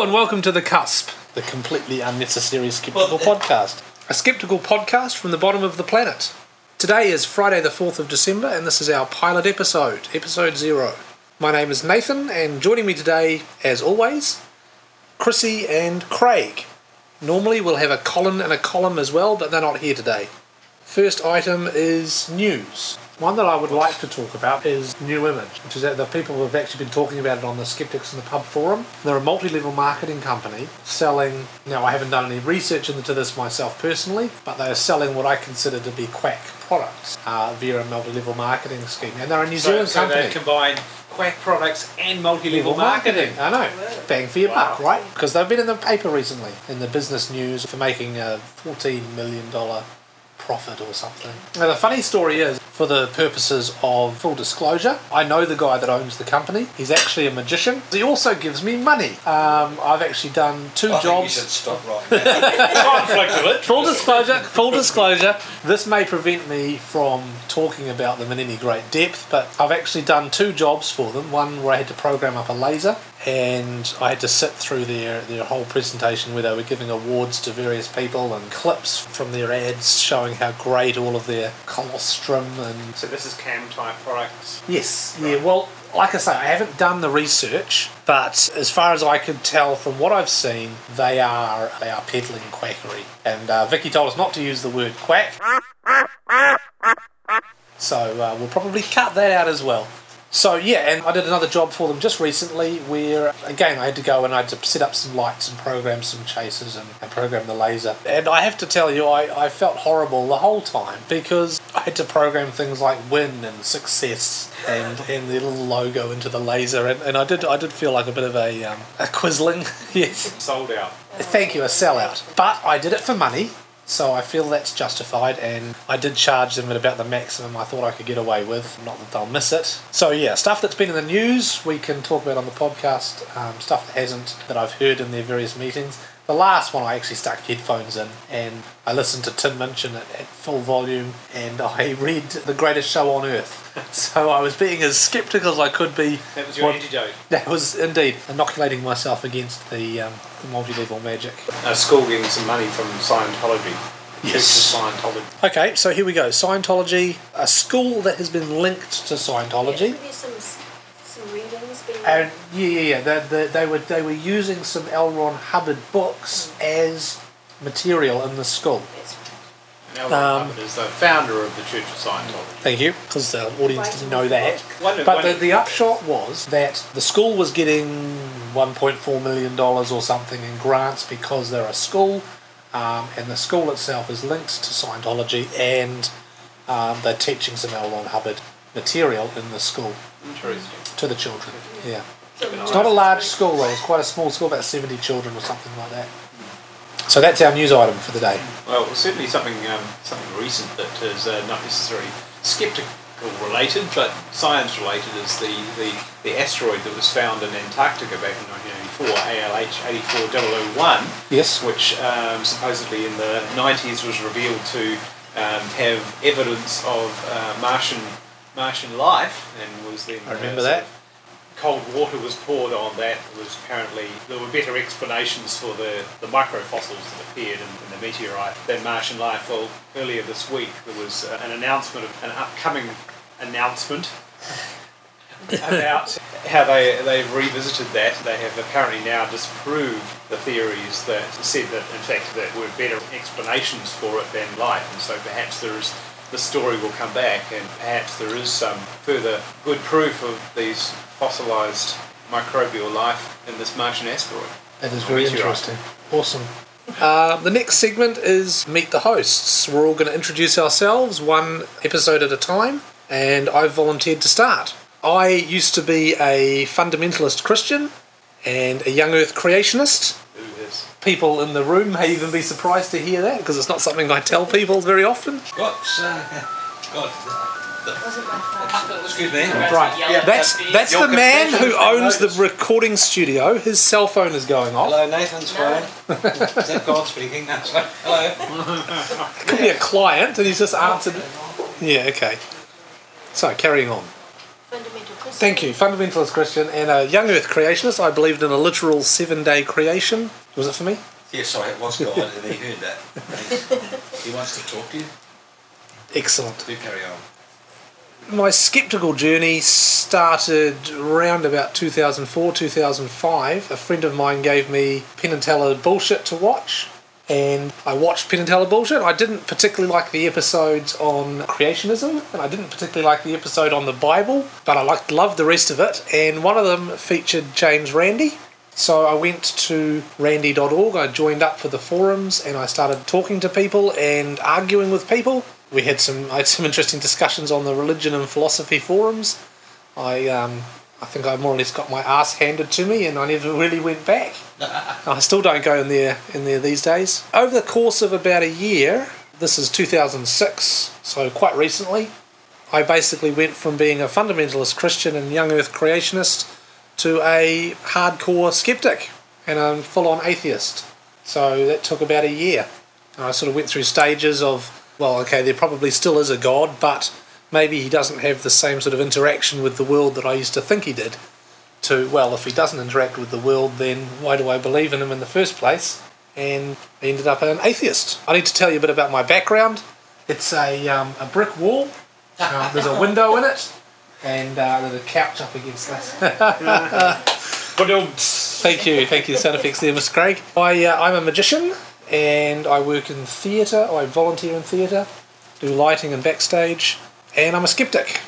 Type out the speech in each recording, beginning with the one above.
Hello and welcome to The Cusp, the completely unnecessary skeptical podcast. A skeptical podcast from the bottom of the planet. Today is Friday the 4th of December and this is our pilot episode, episode zero. My name is Nathan and joining me today, as always, Chrissy and Craig. Normally we'll have a Colin and a column as well, but they're not here today. First item is news. One that I would like to talk about is New Image, which is that the people have actually been talking about it on the Skeptics in the Pub forum. They're a multi-level marketing company selling. Now, I haven't done any research into this myself personally, but they are selling what I consider to be quack products uh, via a multi-level marketing scheme, and they're a New So, Zealand so company. they combine quack products and multi-level marketing. I know. Bang for your Wow. buck, right? Because they've been in the paper recently, in the business news, for making a $14 million profit or something. Now, the funny story is, for the purposes of full disclosure, I know the guy that owns the company. He's actually a magician. He also gives me money. Um, I've actually done two I think you jobs. should stop right now. Conflict of it. Full disclosure, full disclosure, this may prevent me from talking about them in any great depth, but I've actually done two jobs for them. One where I had to program up a laser, and I had to sit through their, their whole presentation where they were giving awards to various people and clips from their ads showing how great all of their colostrum and So this is cam type products. Yes, yeah. Well, like I say, I haven't done the research, but as far as I could tell from what I've seen, they are they are peddling quackery. And uh, Vicki told us not to use the word quack, so uh, we'll probably cut that out as well. So yeah, and I did another job for them just recently where again I had to go and I had to set up some lights and program some chasers and, and program the laser. And I have to tell you, I, I felt horrible the whole time because I had to program things like win and success and, and the little logo into the laser and, and I did I did feel like a bit of a um, a quisling. yes. Sold out. Thank you, a sellout. But I did it for money, so I feel that's justified, and I did charge them at about the maximum I thought I could get away with. Not that they'll miss it. So yeah, stuff that's been in the news we can talk about on the podcast. Um, stuff that hasn't that I've heard in their various meetings. The last one I actually stuck headphones in, and I listened to Tim Minchin at, at full volume, and I read The Greatest Show on Earth. So I was being as sceptical as I could be. That was your What- antidote. That was indeed inoculating myself against the, um, the multi-level magic. A school getting some money from Scientology. Yes. Scientology. Okay, so here we go. Scientology, a school that has been linked to Scientology. There's some, some readings being And yeah, yeah, yeah. They, they, they were they were using some L. Ron Hubbard books as material in the school. Yes. Now, Ron Um, Hubbard is the founder of the Church of Scientology. Thank you, because the audience didn't know that. One- But one- the, the upshot was that the school was getting $1.4 million or something in grants because they're a school, um, and the school itself is linked to Scientology, and um, they're teaching some L. Ron Hubbard material in the school Interesting. to the children. Yeah. It's not a large school though, it's quite a small school, about 70 children or something like that. So that's our news item for the day. Well, certainly something um, something recent that is uh, not necessarily skeptical related, but science related is the, the, the asteroid that was found in Antarctica back in 1984, ALH 84001. Yes? which um, supposedly in the 90s was revealed to um, have evidence of uh, Martian Martian life, and was then I remember uh, that. Cold water was poured on that. There was apparently there were better explanations for the, the microfossils that appeared in, in the meteorite than Martian life. Well, earlier this week there was uh, an announcement of an upcoming announcement about how they they've revisited that. They have apparently now disproved the theories that said that in fact there were better explanations for it than life, and so perhaps there is the story will come back, and perhaps there is some further good proof of these fossilized microbial life in this Martian asteroid. That is very interesting. Awesome. Uh, the next segment is Meet the Hosts. We're all going to introduce ourselves one episode at a time, and I've volunteered to start. I used to be a fundamentalist Christian and a young earth creationist. Who is People in the room may even be surprised to hear that because it's not something I tell people very often. Got, uh, God, wasn't my plan. excuse me. Right. Yeah, That's that's Your the man who owns the recording studio. His cell phone is going off. Hello, Nathan's phone. Is that God speaking? That's right. Hello. Could be a client, and he's just answered. Yeah. Okay. So carrying on. Fundamental Thank you, fundamentalist Christian and a young Earth creationist. I believed in a literal seven-day creation. Was it for me? Yes, sorry, it was God, and he heard that. he wants to talk to you. Excellent. Do carry on. My skeptical journey started around about 2004, 2005. A friend of mine gave me Penn and Teller bullshit to watch, and I watched Penn and Teller bullshit. I didn't particularly like the episodes on creationism, and I didn't particularly like the episode on the Bible, but I liked loved the rest of it. And one of them featured James Randi. So I went to randi.org, I joined up for the forums, and I started talking to people and arguing with people. We had some I had some interesting discussions on the religion and philosophy forums. I um, I think I more or less got my ass handed to me, and I never really went back. I still don't go in there in there these days. Over the course of about a year, this is 2006, so quite recently, I basically went from being a fundamentalist Christian and young Earth creationist to a hardcore skeptic and a full-on atheist. So that took about a year. And I sort of went through stages of, well, okay, there probably still is a God, but maybe he doesn't have the same sort of interaction with the world that I used to think he did. To, well, if he doesn't interact with the world, then why do I believe in him in the first place? And I ended up an atheist. I need to tell you a bit about my background. It's a, um, a brick wall. Uh, there's a window in it, and uh, there's a couch up against that. Thank you, thank you. Sound effects there, Mr. Craig. I, uh, I'm a magician and I work in theatre. I volunteer in theatre, do lighting and backstage, and I'm a skeptic.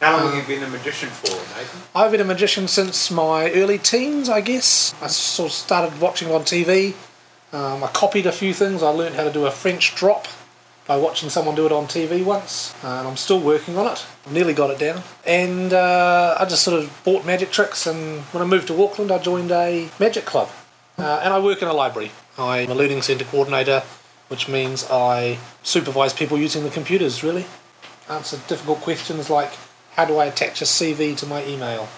How long have you been a magician for, Nathan? I've been a magician since my early teens, I guess. I sort of started watching on TV. Um, I copied a few things. I learned how to do a French drop by watching someone do it on TV once, and I'm still working on it. I've nearly got it down. And uh, I just sort of bought magic tricks, and when I moved to Auckland, I joined a magic club. Uh, and I work in a library. I'm a learning centre coordinator, which means I supervise people using the computers, really. Answer difficult questions like how do I attach a CV to my email?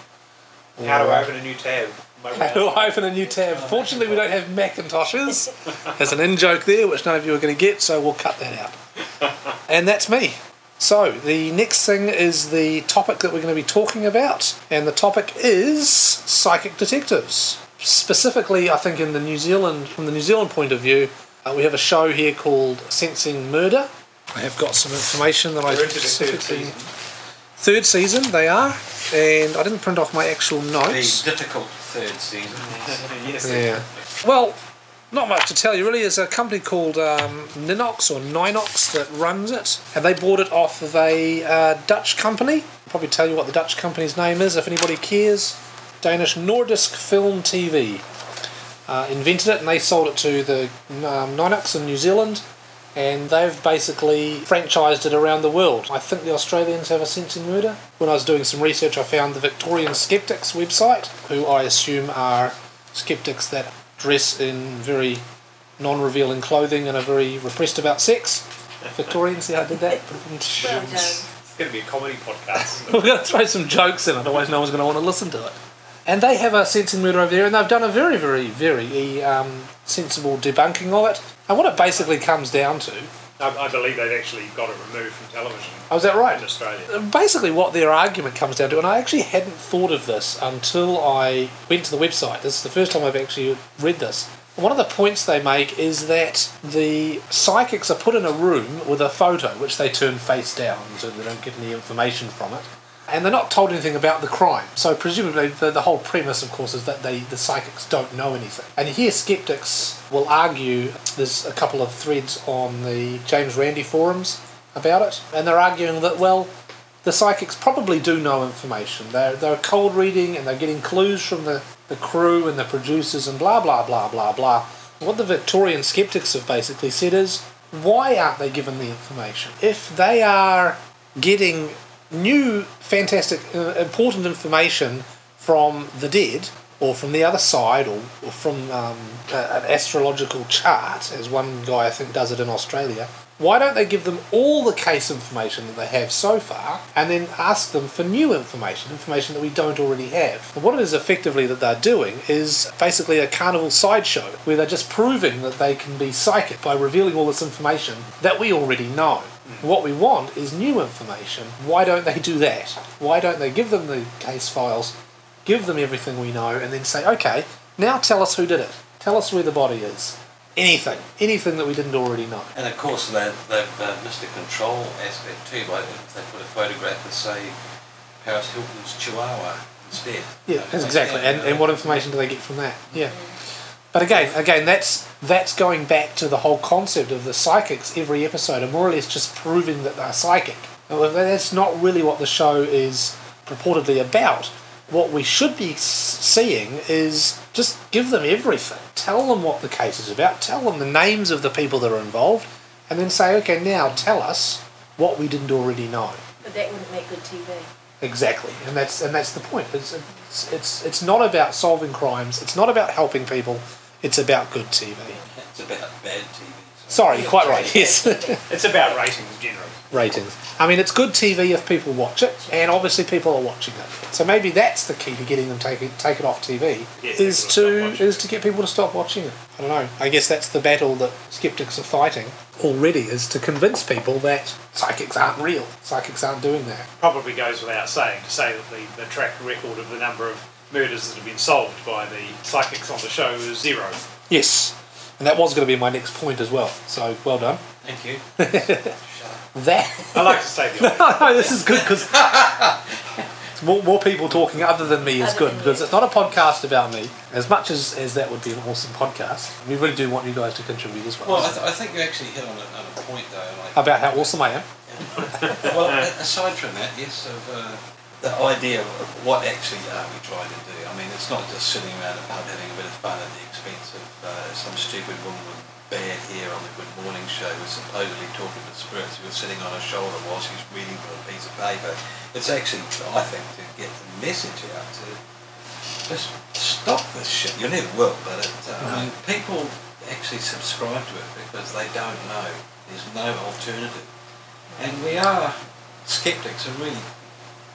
How do I open a new tab? How do I open a new tab? Fortunately, we don't have Macintoshes. There's an in joke there, which none of you are going to get, so we'll cut that out. And that's me. So, the next thing is the topic that we're going to be talking about, and the topic is psychic detectives. Specifically, I think in the New Zealand, from the New Zealand point of view, uh, we have a show here called Sensing Murder. I have got some information that I We're into the third specifically. season. Third season, they are, and I didn't print off my actual The notes. difficult third season. yes. Yeah. Well, not much to tell you really. There's a company called um, Ninox or Ninox that runs it, and they bought it off of a uh, Dutch company. I'll probably tell you what the Dutch company's name is if anybody cares. Danish Nordisk Film TV uh, invented it, and they sold it to the um, Ninox in New Zealand, and they've basically franchised it around the world. I think the Australians have a Sensing Murder. When I was doing some research, I found the Victorian Skeptics website, who I assume are skeptics that dress in very non-revealing clothing and are very repressed about sex. Victorians, see how I did that? Well done. It's going to be a comedy podcast. We're it? going to throw some jokes in, otherwise no one's going to want to listen to it. And they have a sensing murder over there, and they've done a very, very, very um, sensible debunking of it. And what it basically comes down to, I, I believe they've actually got it removed from television oh, is that right? in Australia. Basically, what their argument comes down to, and I actually hadn't thought of this until I went to the website. This is the first time I've actually read this. One of the points they make is that the psychics are put in a room with a photo, which they turn face down so they don't get any information from it. And they're not told anything about the crime. So presumably, the, the whole premise, of course, is that they the psychics don't know anything. And here, skeptics will argue. There's a couple of threads on the James Randi forums about it, and they're arguing that well, the psychics probably do know information. They're, they're cold reading and they're getting clues from the, the crew and the producers and blah, blah, blah, blah, blah. What the Victorian skeptics have basically said is why aren't they given the information? If they are getting new, fantastic, uh, important information from the dead, or from the other side, or, or from um, a, an astrological chart, as one guy I think does it in Australia, why don't they give them all the case information that they have so far and then ask them for new information, information that we don't already have? And what it is effectively that they're doing is basically a carnival sideshow where they're just proving that they can be psychic by revealing all this information that we already know. What we want is new information. Why don't they do that? Why don't they give them the case files, give them everything we know, and then say, okay, now tell us who did it. Tell us where the body is. Anything. Anything that we didn't already know. And of course, they, they've uh, missed the control aspect too by if they put a photograph of, say, Paris Hilton's Chihuahua instead. Yeah, exactly. And, and what information do they get from that? Yeah. But again, again, that's that's going back to the whole concept of the psychics every episode, and more or less just proving that they're psychic. That's not really what the show is purportedly about. What we should be seeing is just give them everything. Tell them what the case is about. Tell them the names of the people that are involved, and then say, okay, now tell us what we didn't already know. But that wouldn't make good TV. Exactly, and that's and that's the point. It's, it's it's it's not about solving crimes. It's not about helping people. It's about good TV. It's about bad TV. Sorry, quite right. Yes, It's about ratings generally. ratings. I mean, it's good TV if people watch it, and obviously people are watching it. So maybe that's the key to getting them take it take it off TV Yes, is to to is to get people to stop watching it. I don't know. I guess that's the battle that skeptics are fighting already is to convince people that psychics aren't real. Psychics aren't doing that. Probably goes without saying to say that the, the track record of the number of murders that have been solved by the psychics on the show is zero. Yes, and that was going to be my next point as well. So well done. Thank you. That I like to say the opposite. no, this is good because more, more people talking other than me is Other good because you. it's not a podcast about me. As much as, as that would be an awesome podcast, we really do want you guys to contribute as well. Well, I, th- I think you actually hit on a, on a point though. Like, about how awesome I am. well, aside from that, yes, of uh, the idea of what actually are we trying to do? I mean, it's not just sitting around a pub having a bit of fun at the expense of uh, some stupid woman with bad hair on the Good Morning Show who's supposedly talking to spirits who are sitting on her shoulder while she's reading from a piece of paper. It's actually, I think, to get the message out to just stop this shit. You never will, but it, uh, I mean, people actually subscribe to it because they don't know. There's no alternative. And we are skeptics are really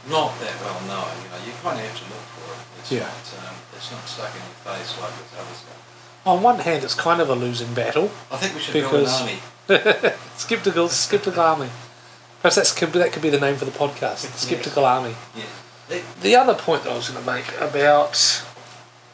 not that well known. You know, you kind of have to look for it. It's Yeah. not um, it's not stuck in your face like this other stuff. On one hand, it's kind of a losing battle. I think we should build an Because- army. Skeptical, skeptical army. Perhaps that's, could be- that could be the name for the podcast. Skeptical army. Yeah. The other point that I was going to make about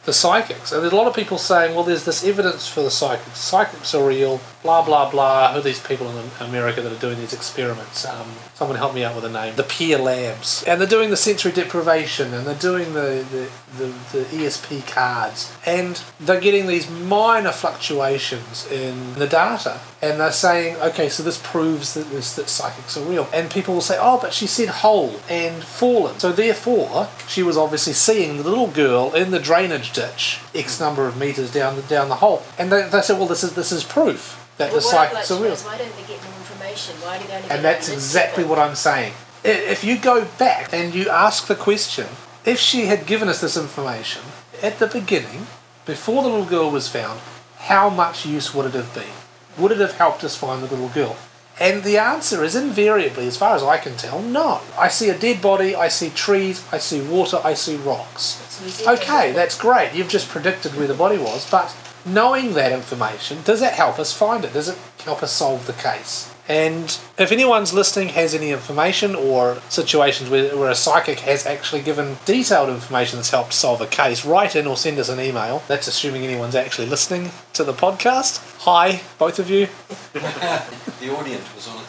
the psychics, and there's a lot of people saying, well, there's this evidence for the psychics. Psychics are real, blah, blah, blah. Who are these people in America that are doing these experiments? Um, someone help me out with a name. The PEAR Labs. And they're doing the sensory deprivation, and they're doing the, the, the, the ESP cards. And they're getting these minor fluctuations in the data. And they're saying, okay, so this proves that, this, that psychics are real. And people will say, oh, but she said whole and fallen. So therefore, she was obviously seeing the little girl in the drainage ditch, X number of meters down the, down the hole. And they, they said, well, this is, this is proof that Well, the psychics are real. why don't they get more information? Why do they only And that's exactly what I'm saying. If you go back and you ask the question, if she had given us this information at the beginning, before the little girl was found, how much use would it have been? Would it have helped us find the little girl? And the answer is invariably, as far as I can tell, no. I see a dead body, I see trees, I see water, I see rocks. Okay, that's great. You've just predicted where the body was, but knowing that information, does that help us find it? Does it help us solve the case? And if anyone's listening has any information or situations where, where a psychic has actually given detailed information that's helped solve a case, write in or send us an email. That's assuming anyone's actually listening to the podcast. Hi, both of you. the audience was on.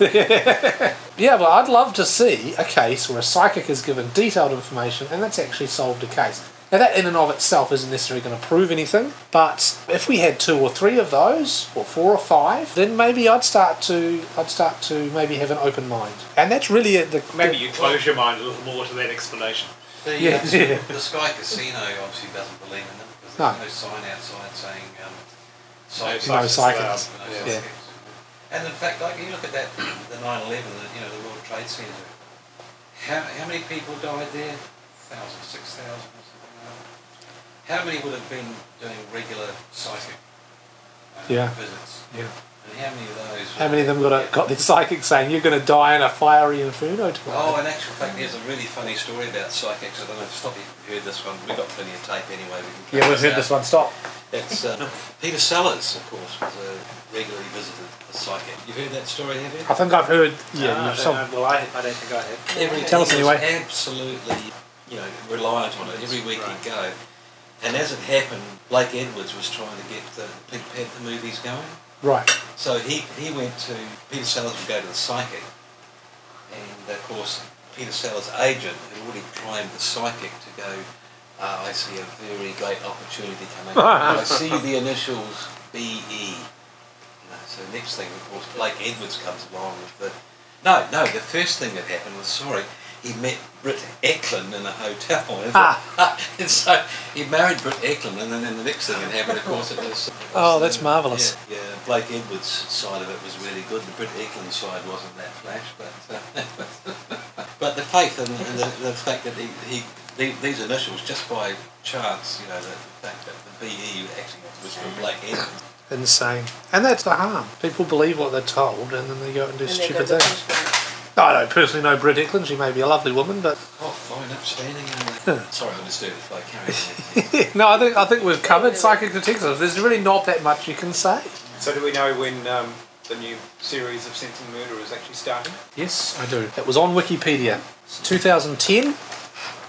Yeah, but I'd love to see a case where a psychic has given detailed information and that's actually solved a case. Now, that in and of itself isn't necessarily going to prove anything, but if we had two or three of those, or four or five, then maybe I'd start to I'd start to maybe have an open mind, and that's really it. The, Maybe the- you close your mind a little more to that explanation. The, Yeah. uh, the Sky Casino obviously doesn't believe in them because No. there's no sign outside saying um, No psychics. No psychics. No Yeah. And in fact, like you look at that, the 9/11, the, you know, the World Trade Center. How, how many people died there? Thousand, six thousand, something like that. How many would have been doing regular psychic Yeah. visits? Yeah. And how many of those? How many of them got a, got their psychic saying you're going to die in a fiery inferno Oh, tomorrow? in actual fact, there's a really funny story about psychics. I don't know if stop you've heard this one. We've got plenty of tape anyway. We can Yeah, we've heard this one. Stop. It's uh, Peter Sellers, of course, was a regularly visited a psychic. You've heard that story, have you? I think I've heard. Yeah, Ah, I you've don't some, well, I, I don't think I have. Every, Tell us anyway. Absolutely, you know, reliant on it. Every week he'd go. And as it happened, Blake Edwards was trying to get the Pink Panther movies going. right. So he, he went to, Peter Sellers would go to the psychic. And of course, Peter Sellers' agent had already primed the psychic to go, uh, I see a very great opportunity coming up. I see the initials BE. You know, so next thing, of course, Blake Edwards comes along with the... No, no, the first thing that happened was, sorry, he met Britt Ekland in a hotel. Ah. and so he married Britt Ekland, and then, then the next thing that happened, of course, it was... Oh, that's marvellous. Yeah, yeah, Blake Edwards' side of it was really good. The Britt Ekland side wasn't that flash, but uh, but the faith and, and the, the fact that he, he the, these initials just by chance, you know, the, the fact that the BE actually was from Blake Edwards. Insane. And that's the harm. People believe what they're told and then they go and do And stupid go the things. Push one. I don't personally know Britt Ekland. She may be a lovely woman, but Oh, fine, upstanding. and, uh, Sorry, I disturbed the flow. Carry on. no, I think I think we've covered psychic detectives. There's really not that much you can say. So do we know when um, the new series of Sensing Murder is actually starting? Yes, I do. It was on Wikipedia. It's 2010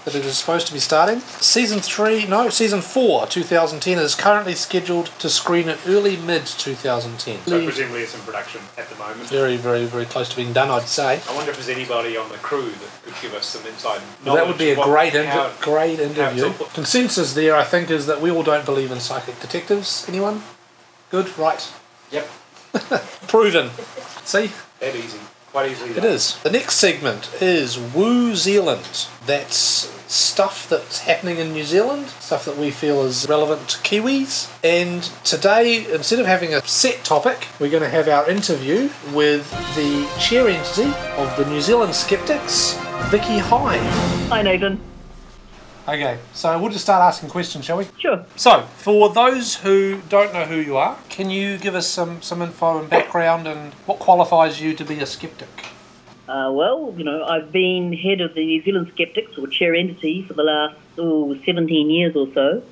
that it is supposed to be starting. Season 3, no, Season 4, 2010 is currently scheduled to screen in early mid 2010. So presumably it's in production at the moment. Very, very, very close to being done, I'd say. I wonder if there's anybody on the crew that could give us some inside Well, that would be a knowledge great, what- inter- how- great interview. Consensus there, I think, is that we all don't believe in psychic detectives. Anyone? Good, right. Yep, Proven. See? that easy. Quite easily It done. is. The next segment is Woo Zealand. That's stuff that's happening in New Zealand, stuff that we feel is relevant to Kiwis. And today, instead of having a set topic, we're going to have our interview with the chair entity of the New Zealand Skeptics, Vicki Hyde. Hi, Nathan. Okay, so we'll just start asking questions, shall we? Sure. So, for those who don't know who you are, can you give us some, some info and background and what qualifies you to be a skeptic? Uh, well, you know, I've been head of the New Zealand Skeptics, or chair entity, for the last oh, 17 years or so.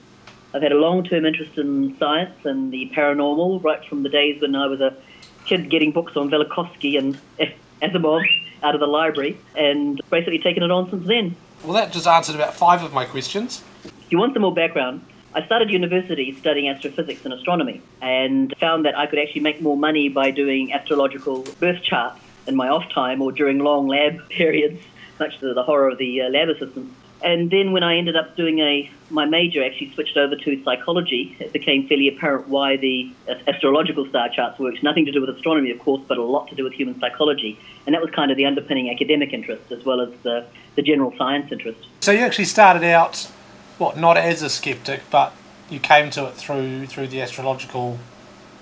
I've had a long-term interest in science and the paranormal right from the days when I was a kid getting books on Velikovsky and Asimov out of the library, and basically taken it on since then. Well, that just answered about five of my questions. If you want some more background, I started university studying astrophysics and astronomy and found that I could actually make more money by doing astrological birth charts in my off time or during long lab periods, much to the horror of the uh, lab assistants. And then when I ended up doing a my major actually switched over to psychology, it became fairly apparent why the astrological star charts worked. Nothing to do with astronomy, of course, but a lot to do with human psychology. And that was kind of the underpinning academic interest as well as the, the general science interest. So you actually started out, what, not as a skeptic, but you came to it through through the astrological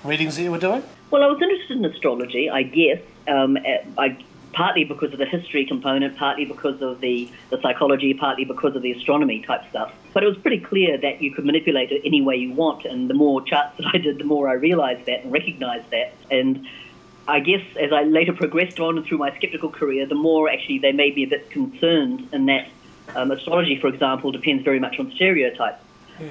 readings that you were doing. Well, I was interested in astrology, I guess. Um, I, partly because of the history component, partly because of the, the psychology, partly because of the astronomy type stuff. But it was pretty clear that you could manipulate it any way you want, and the more charts that I did, the more I realized that and recognized that. And I guess as I later progressed on through my skeptical career, the more actually they made me a bit concerned in that um, astrology, for example, depends very much on stereotypes.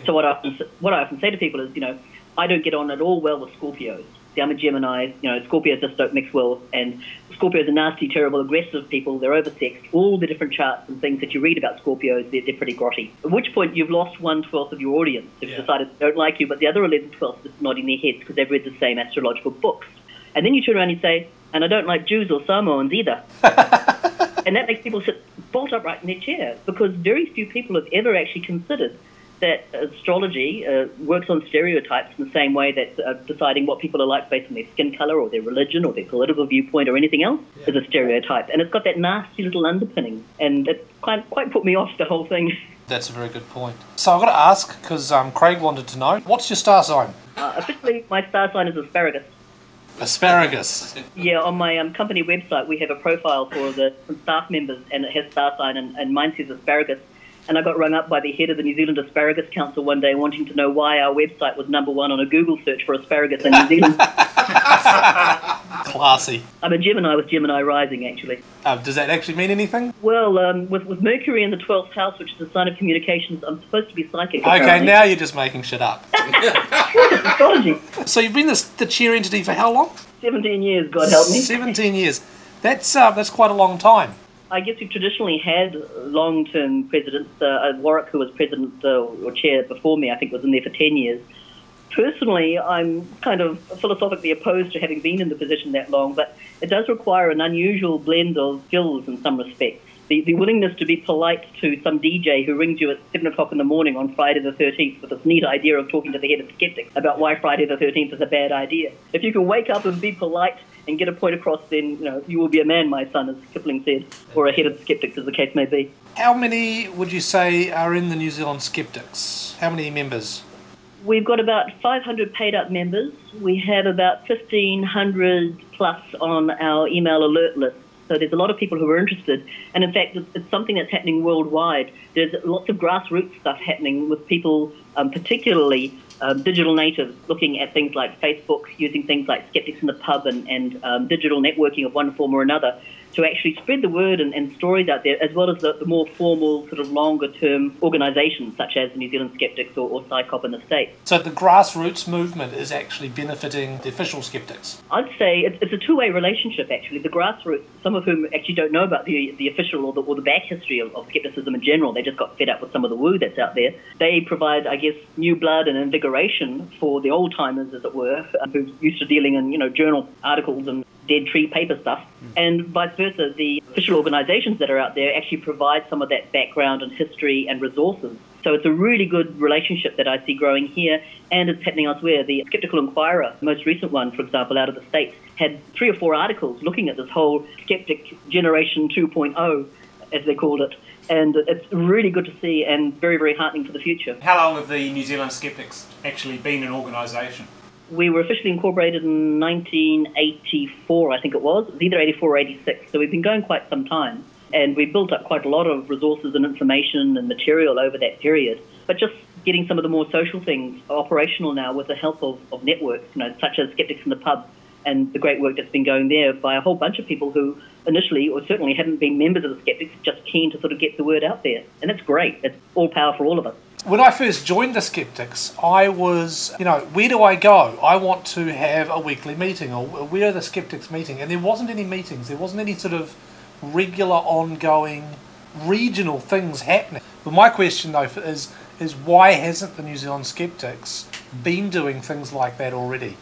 So what I, often, what I often say to people is, you know, I don't get on at all well with Scorpios. See, I'm a Gemini, you know, Scorpios just don't mix well, and Scorpios are nasty, terrible, aggressive people, they're oversexed. All the different charts and things that you read about Scorpios, they're, they're pretty grotty. At which point you've lost one twelfth of your audience who've Yeah. decided they don't like you, but the other 11 twelfths are just nodding their heads because they've read the same astrological books. And then you turn around and say, and I don't like Jews or Samoans either. and that makes people sit bolt upright in their chair because very few people have ever actually considered that astrology uh, works on stereotypes in the same way that uh, deciding what people are like based on their skin color or their religion or their political viewpoint or anything else is a stereotype. And it's got that nasty little underpinning. And it quite, quite put me off the whole thing. That's a very good point. So I've got to ask, because um, Craig wanted to know, what's your star sign? Uh, officially, my star sign is asparagus. Asparagus. Yeah, on my um, company website, we have a profile for the staff members, and it has star sign, and, and mine says asparagus. And I got rung up by the head of the New Zealand Asparagus Council one day wanting to know why our website was number one on a Google search for asparagus in New Zealand. Classy. I'm a Gemini with Gemini rising, actually. Uh, does that actually mean anything? Well, um, with, with Mercury in the 12th house, which is a sign of communications, I'm supposed to be psychic. Okay, apparently. now you're just making shit up. Astrology. So you've been this, the chair entity for how long? 17 years, God help me. 17 years. That's uh, that's quite a long time. I guess we've traditionally had long-term presidents. Uh, Warwick, who was president uh, or chair before me, I think was in there for 10 years. Personally, I'm kind of philosophically opposed to having been in the position that long, but it does require an unusual blend of skills in some respects. The, the willingness to be polite to some DJ who rings you at 7 o'clock in the morning on Friday the 13th with this neat idea of talking to the head of skeptics about why Friday the 13th is a bad idea. If you can wake up and be polite and get a point across, then you know you will be a man, my son, as Kipling said, or a head of skeptics, as the case may be. How many would you say are in the New Zealand Skeptics? How many members? We've got about 500 paid up members. We have about 1,500 plus on our email alert list. So there's a lot of people who are interested. And in fact, it's, it's something that's happening worldwide. There's lots of grassroots stuff happening with people, um, particularly um, digital natives, looking at things like Facebook, using things like Skeptics in the Pub and, and um, digital networking of one form or another to actually spread the word and, and stories out there, as well as the, the more formal, sort of longer term organisations such as the New Zealand Skeptics or, or CSICOP in the States. So the grassroots movement is actually benefiting the official skeptics. I'd say it's, it's a two-way relationship. Actually, the grassroots, some of whom actually don't know about the the official or the, or the back history of, of skepticism in general. They just got fed up with some of the woo that's out there. They provide, I guess, new blood and invigoration for the old timers, as it were, who used to dealing in you know journal articles and dead tree paper stuff, and vice versa. The official organisations that are out there actually provide some of that background and history and resources. So it's a really good relationship that I see growing here, and it's happening elsewhere. The Skeptical Inquirer, the most recent one, for example, out of the States, had three or four articles looking at this whole skeptic generation 2.0, as they called it. And it's really good to see and very, very heartening for the future. How long have the New Zealand Skeptics actually been an organisation? We were officially incorporated in 1984, I think it was. It was either 84 or 86. So we've been going quite some time. And we built up quite a lot of resources and information and material over that period. But just getting some of the more social things operational now with the help of, of networks, you know, such as Skeptics in the Pub and the great work that's been going there by a whole bunch of people who initially or certainly hadn't been members of the Skeptics, just keen to sort of get the word out there. And that's great. It's all power for all of us. When I first joined the Skeptics, I was, you know, where do I go? I want to have a weekly meeting, or where are the Skeptics meeting? And there wasn't any meetings, there wasn't any sort of regular, ongoing, regional things happening. But my question, though, is, is why hasn't the New Zealand Skeptics been doing things like that already?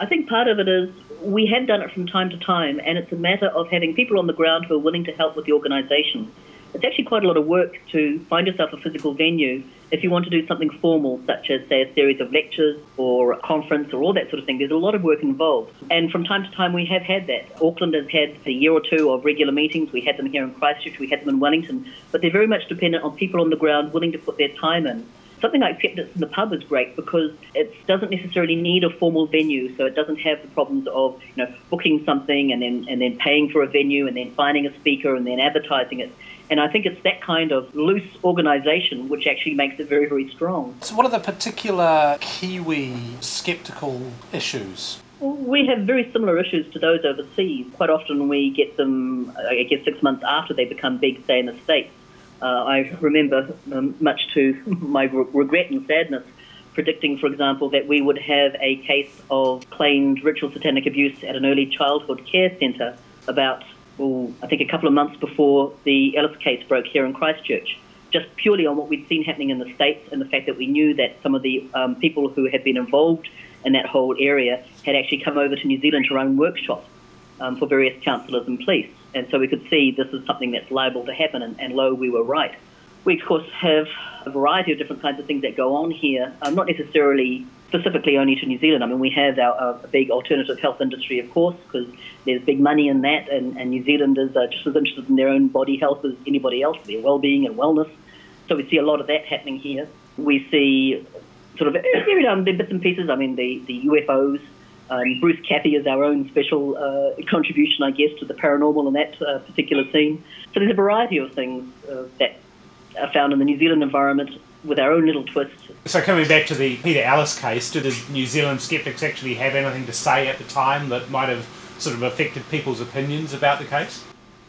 I think part of it is we have done it from time to time, and it's a matter of having people on the ground who are willing to help with the organisation. It's actually quite a lot of work to find yourself a physical venue if you want to do something formal, such as, say, a series of lectures or a conference or all that sort of thing. There's a lot of work involved. And from time to time, we have had that. Auckland has had a year or two of regular meetings. We had them here in Christchurch, we had them in Wellington, but they're very much dependent on people on the ground willing to put their time in something like in the Pub is great because it doesn't necessarily need a formal venue, so it doesn't have the problems of you know booking something and then and then paying for a venue and then finding a speaker and then advertising it. And I think it's that kind of loose organisation which actually makes it very very strong. So, what are the particular Kiwi skeptical issues? We have very similar issues to those overseas. Quite often we get them, I guess, six months after they become big, say in the States. Uh, I remember, um, much to my re- regret and sadness, predicting, for example, that we would have a case of claimed ritual satanic abuse at an early childhood care centre about, well, I think a couple of months before the Ellis case broke here in Christchurch. Just purely on what we'd seen happening in the States and the fact that we knew that some of the um, people who had been involved in that whole area had actually come over to New Zealand to run workshops um, for various councillors and police. And so we could see this is something that's liable to happen, and, and lo, we were right. We, of course, have a variety of different kinds of things that go on here, um, not necessarily specifically only to New Zealand. I mean, we have our, our big alternative health industry, of course, because there's big money in that, and, and New Zealanders are just as interested in their own body health as anybody else, their well-being and wellness. So we see a lot of that happening here. We see sort of every now and then bits and pieces. I mean, the, the UFOs. Um, Bruce Cathie is our own special uh, contribution, I guess, to the paranormal in that uh, particular scene. So there's a variety of things uh, that are found in the New Zealand environment with our own little twist. So coming back to the Peter Ellis case, did the New Zealand skeptics actually have anything to say at the time that might have sort of affected people's opinions about the case?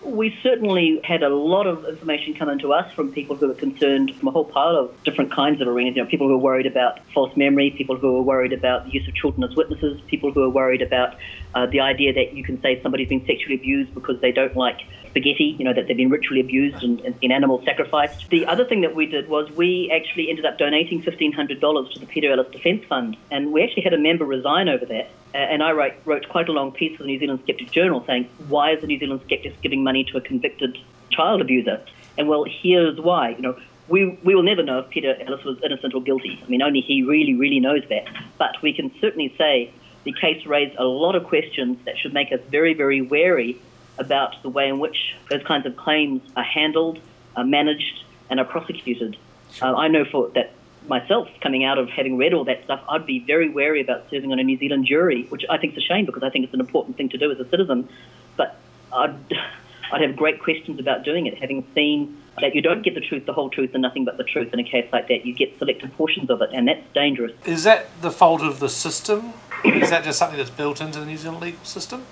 We certainly had a lot of information come into us from people who were concerned from a whole pile of different kinds of arenas. You know, people who were worried about false memory, people who were worried about the use of children as witnesses, people who were worried about uh, the idea that you can say somebody's been sexually abused because they don't like spaghetti, you know, that they've been ritually abused and, and in animal sacrifice. The other thing that we did was we actually ended up donating $1,500 to the Peter Ellis Defence Fund, and we actually had a member resign over that. Uh, and I wrote, wrote quite a long piece for the New Zealand Skeptic Journal saying, why is the New Zealand Skeptics giving money to a convicted child abuser? And well, here's why. You know, we, we will never know if Peter Ellis was innocent or guilty. I mean, only he really, really knows that. But we can certainly say the case raised a lot of questions that should make us very, very wary about the way in which those kinds of claims are handled, are managed, and are prosecuted. Uh, I know for that myself, coming out of having read all that stuff, I'd be very wary about serving on a New Zealand jury, which I think is a shame because I think it's an important thing to do as a citizen. But I'd, I'd have great questions about doing it, having seen that you don't get the truth, the whole truth, and nothing but the truth in a case like that. You get selected portions of it, and that's dangerous. Is that the fault of the system? Is that just something that's built into the New Zealand legal system?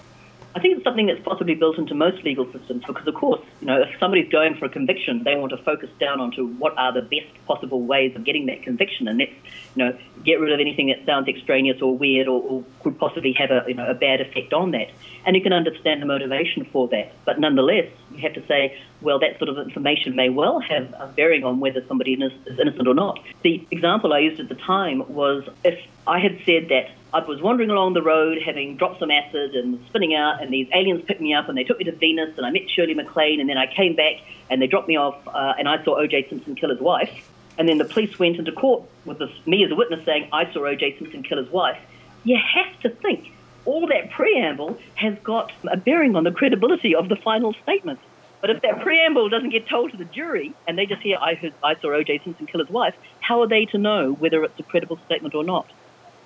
I think it's something that's possibly built into most legal systems because, of course, you know, if somebody's going for a conviction, they want to focus down onto what are the best possible ways of getting that conviction, and that's, you know, get rid of anything that sounds extraneous or weird or, or could possibly have a, you know, a bad effect on that. And you can understand the motivation for that, but nonetheless, you have to say, well, that sort of information may well have a bearing on whether somebody is innocent or not. The example I used at the time was if I had said that I was wandering along the road having dropped some acid and spinning out, and these aliens picked me up and they took me to Venus, and I met Shirley MacLaine, and then I came back and they dropped me off, uh, and I saw O.J. Simpson kill his wife. And then the police went into court with this, me as a witness saying, I saw O.J. Simpson kill his wife. You have to think all that preamble has got a bearing on the credibility of the final statement. But if that preamble doesn't get told to the jury and they just hear, I, heard, I saw O.J. Simpson kill his wife, how are they to know whether it's a credible statement or not?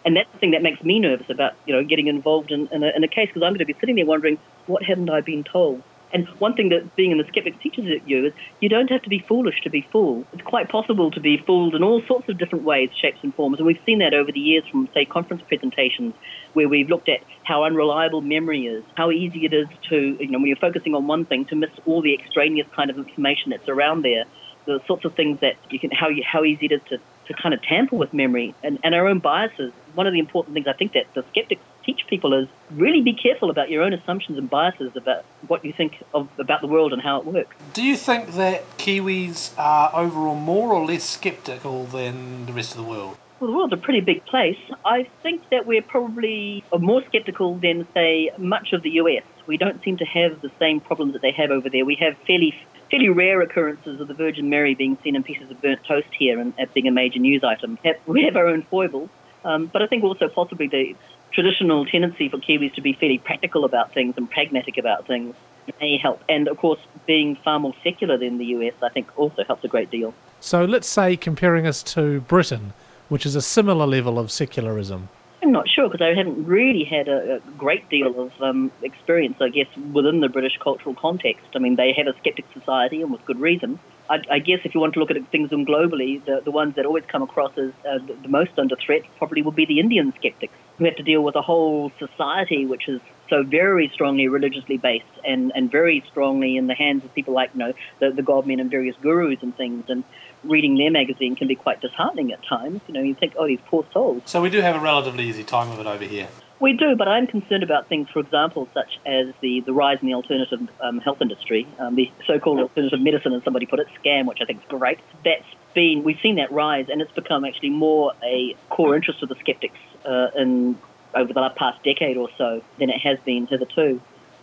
And that's the thing that makes me nervous about, you know, getting involved in, in, a, in a case because I'm going to be sitting there wondering, what haven't I been told? And one thing that being in the skeptics teaches you is you don't have to be foolish to be fooled. It's quite possible to be fooled in all sorts of different ways, shapes, and forms. And we've seen that over the years from, say, conference presentations where we've looked at how unreliable memory is, how easy it is to, you know, when you're focusing on one thing, to miss all the extraneous kind of information that's around there. The sorts of things that you can, how, you, how easy it is to, to kind of tamper with memory and, and our own biases. One of the important things I think that the skeptics teach people is really be careful about your own assumptions and biases about what you think of about the world and how it works. Do you think that Kiwis are overall more or less skeptical than the rest of the world? Well, the world's a pretty big place. I think that we're probably more skeptical than, say, much of the US. We don't seem to have the same problems that they have over there. We have fairly fairly rare occurrences of the Virgin Mary being seen in pieces of burnt toast here and as being a major news item. We have our own foibles, um, but I think also possibly the traditional tendency for Kiwis to be fairly practical about things and pragmatic about things may help. And of course, being far more secular than the US, I think also helps a great deal. So let's say comparing us to Britain, which is a similar level of secularism. I'm not sure because I haven't really had a, a great deal of um, experience, I guess, within the British cultural context. I mean, they have a skeptic society, and with good reason. I, I guess if you want to look at things globally, the, the ones that always come across as uh, the, the most under threat probably would be the Indian skeptics, who have to deal with a whole society which is so very strongly religiously based and, and very strongly in the hands of people like you know the, the godmen and various gurus and things and reading their magazine can be quite disheartening at times you know you think oh these poor souls so we do have a relatively easy time of it over here we do, but I'm concerned about things, for example, such as the, the rise in the alternative um, health industry, um, the so-called alternative medicine, as somebody put it, scam, which I think is great. That's been we've seen that rise, and it's become actually more a core interest of the skeptics uh, in over the past decade or so than it has been hitherto.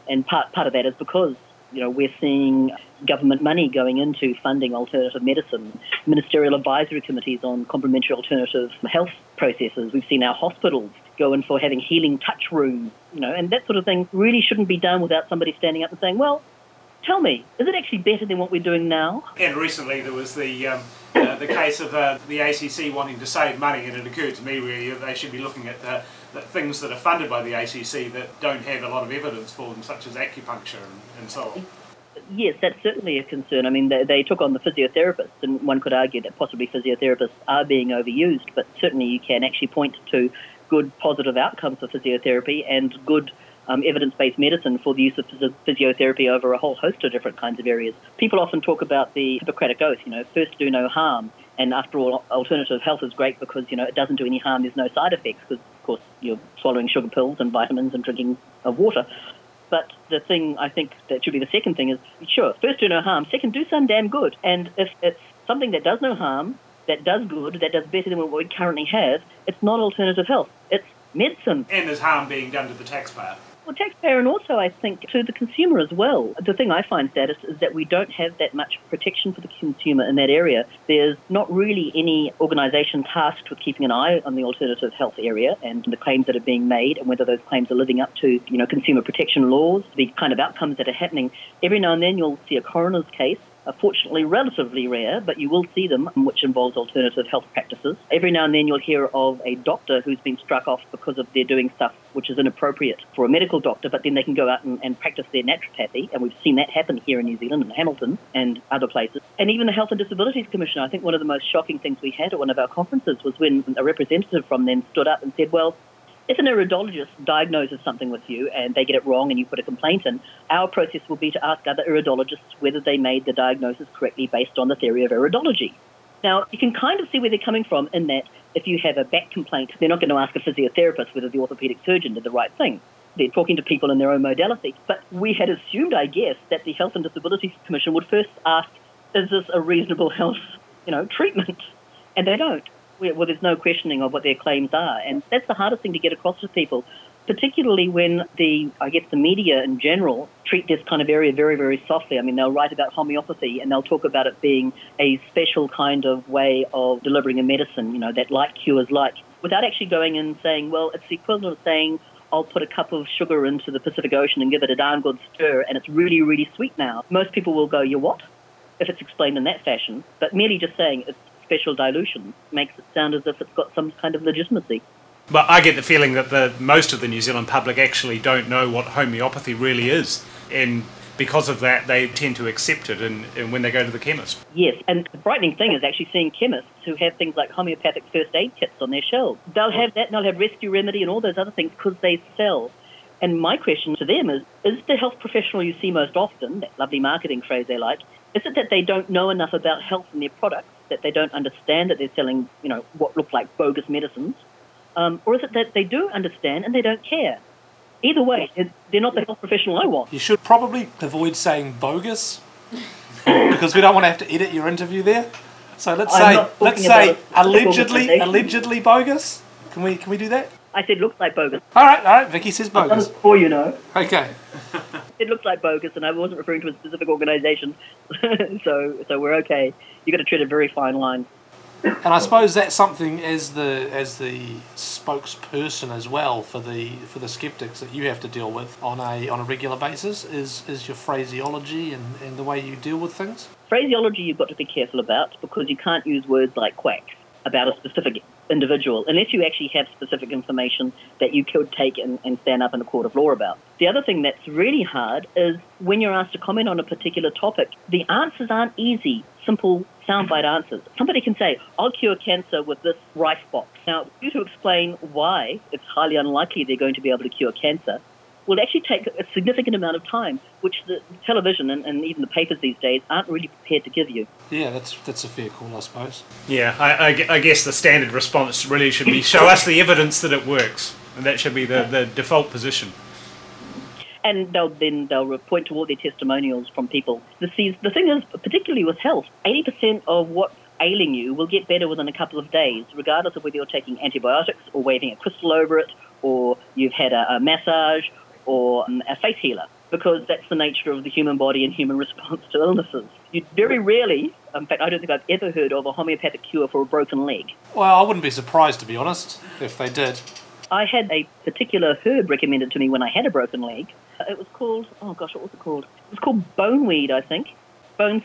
And part part of that is because you know we're seeing government money going into funding alternative medicine, ministerial advisory committees on complementary alternative health processes. We've seen our hospitals go in for having healing touch rooms, you know, and that sort of thing really shouldn't be done without somebody standing up and saying, well, tell me, is it actually better than what we're doing now? And recently there was the um, uh, the case of uh, the ACC wanting to save money, and it occurred to me really they should be looking at the, the, things that are funded by the ACC that don't have a lot of evidence for them, such as acupuncture and, and so on. Yes, that's certainly a concern. I mean, they, they took on the physiotherapists, and one could argue that possibly physiotherapists are being overused, but certainly you can actually point to good positive outcomes for physiotherapy and good um, evidence-based medicine for the use of physio- physiotherapy over a whole host of different kinds of areas. People often talk about the Hippocratic Oath, you know, first do no harm. And after all, alternative health is great because, you know, it doesn't do any harm, there's no side effects because, of course, you're swallowing sugar pills and vitamins and drinking uh, water. But the thing I think that should be the second thing is, sure, first do no harm, second do some damn good. And if it's something that does no harm, that does good, that does better than what we currently have, it's not alternative health. It's medicine. And there's harm being done to the taxpayer. Well, taxpayer and also I think to the consumer as well. The thing I find saddest is that we don't have that much protection for the consumer in that area. There's not really any organisation tasked with keeping an eye on the alternative health area and the claims that are being made and whether those claims are living up to, you know, consumer protection laws, the kind of outcomes that are happening. Every now and then you'll see a coroner's case are fortunately relatively rare, but you will see them, which involves alternative health practices. Every now and then you'll hear of a doctor who's been struck off because of their doing stuff which is inappropriate for a medical doctor, but then they can go out and, and practice their naturopathy, and we've seen that happen here in New Zealand, and Hamilton and other places. And even the Health and Disabilities Commission, I think one of the most shocking things we had at one of our conferences was when a representative from them stood up and said, well, if an iridologist diagnoses something with you and they get it wrong and you put a complaint in, our process will be to ask other iridologists whether they made the diagnosis correctly based on the theory of iridology. Now, you can kind of see where they're coming from in that if you have a back complaint, they're not going to ask a physiotherapist whether the orthopedic surgeon did the right thing. They're talking to people in their own modality. But we had assumed, I guess, that the Health and Disabilities Commission would first ask, is this a reasonable health, you know, treatment? And they don't well, there's no questioning of what their claims are. And that's the hardest thing to get across to people, particularly when the, I guess, the media in general treat this kind of area very, very softly. I mean, they'll write about homeopathy and they'll talk about it being a special kind of way of delivering a medicine, you know, that like cures like, without actually going and saying, well, it's the equivalent of saying, I'll put a cup of sugar into the Pacific Ocean and give it a darn good stir, and it's really, really sweet now. Most people will go, you what? If it's explained in that fashion. But merely just saying it's special dilution makes it sound as if it's got some kind of legitimacy. But I get the feeling that the most of the New Zealand public actually don't know what homeopathy really is, and because of that, they tend to accept it and, and when they go to the chemist. Yes, and the frightening thing is actually seeing chemists who have things like homeopathic first aid kits on their shelves. They'll have that, and they'll have rescue remedy and all those other things because they sell. And my question to them is: Is the health professional you see most often, that lovely marketing phrase they like, is it that they don't know enough about health and their products, that they don't understand that they're selling, you know, what look like bogus medicines, um, or is it that they do understand and they don't care? Either way, they're not the health professional I want. You should probably avoid saying bogus because we don't want to have to edit your interview there. So let's say let's say allegedly allegedly bogus. Can we can we do that? I said looks like bogus. All right, all right. Vicki says bogus. Before you know. Okay. it looks like bogus, and I wasn't referring to a specific organisation, so so we're okay. You have got to tread a very fine line. And I suppose that's something as the as the spokesperson as well for the for the skeptics that you have to deal with on a on a regular basis is is your phraseology and, and the way you deal with things. Phraseology you've got to be careful about because you can't use words like quacks about a specific individual unless you actually have specific information that you could take and, and, stand up in a court of law about. The other thing that's really hard is when you're asked to comment on a particular topic, the answers aren't easy, simple soundbite answers. Somebody can say, I'll cure cancer with this rice box. Now, you to explain why it's highly unlikely they're going to be able to cure cancer will actually take a significant amount of time, which the television and, and, even the papers these days aren't really prepared to give you. Yeah, that's that's a fair call, I suppose. Yeah, I, I, I guess the standard response really should be show us the evidence that it works, and that should be the, the default position. And they'll then they'll point to all their testimonials from people. The, the thing is, particularly with health, 80% of what's ailing you will get better within a couple of days, regardless of whether you're taking antibiotics or waving a crystal over it, or you've had a, a massage, or um, a faith healer because that's the nature of the human body and human response to illnesses. You very rarely, in fact, I don't think I've ever heard of a homeopathic cure for a broken leg. Well, I wouldn't be surprised, to be honest, if they did. I had a particular herb recommended to me when I had a broken leg. It was called, oh gosh, what was it called? It was called boneweed, I think. Bone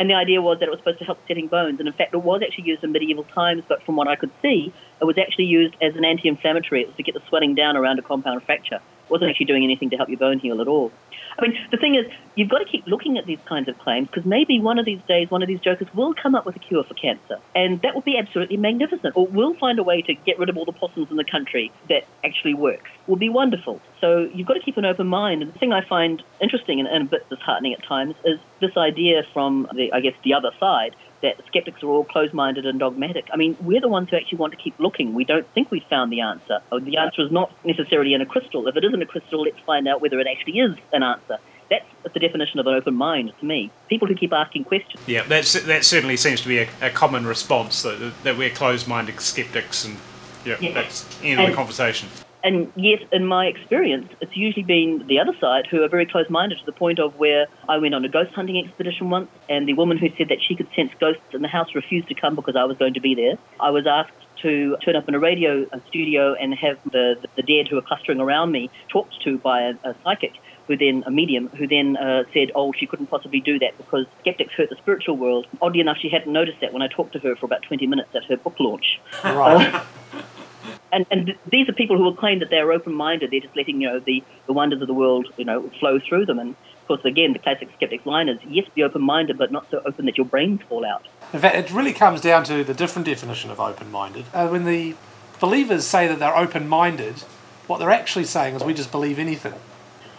and the idea was that it was supposed to help setting bones. And in fact, it was actually used in medieval times, but from what I could see, it was actually used as an anti inflammatory. It was to get the swelling down around a compound fracture wasn't actually doing anything to help your bone heal at all. I mean, the thing is, you've got to keep looking at these kinds of claims because maybe one of these days, one of these jokers will come up with a cure for cancer, and that will be absolutely magnificent. Or we'll find a way to get rid of all the possums in the country that actually works. Will be wonderful. So you've got to keep an open mind. And the thing I find interesting and, and a bit disheartening at times is this idea from the, I guess, the other side that skeptics are all closed-minded and dogmatic. I mean, we're the ones who actually want to keep looking. We don't think we've found the answer. Uh, the answer is not necessarily in a crystal. If it isn't a crystal, let's find out whether it actually is an answer. That's the definition of an open mind to me. People who keep asking questions. Yeah, that's, that certainly seems to be a, a common response that, that we're closed-minded skeptics, and yeah, Yeah. that's the end of the conversation. And yet, in my experience, it's usually been the other side who are very close-minded to the point of where I went on a ghost hunting expedition once, and the woman who said that she could sense ghosts in the house refused to come because I was going to be there. I was asked to turn up in a radio uh, studio and have the, the dead who were clustering around me talked to by a, a psychic who then a medium who then uh, said, "Oh, she couldn't possibly do that because skeptics hurt the spiritual world." Oddly enough, she hadn't noticed that when I talked to her for about 20 minutes at her book launch. Right. And, and these are people who will claim that they're open-minded. They're just letting you know the, the wonders of the world, you know, flow through them. And of course, again, the classic skeptic's line is, yes, be open-minded, but not so open that your brains fall out. In fact, it really comes down to the different definition of open minded. Uh, when the believers say that they're open minded, what they're actually saying is we just believe anything.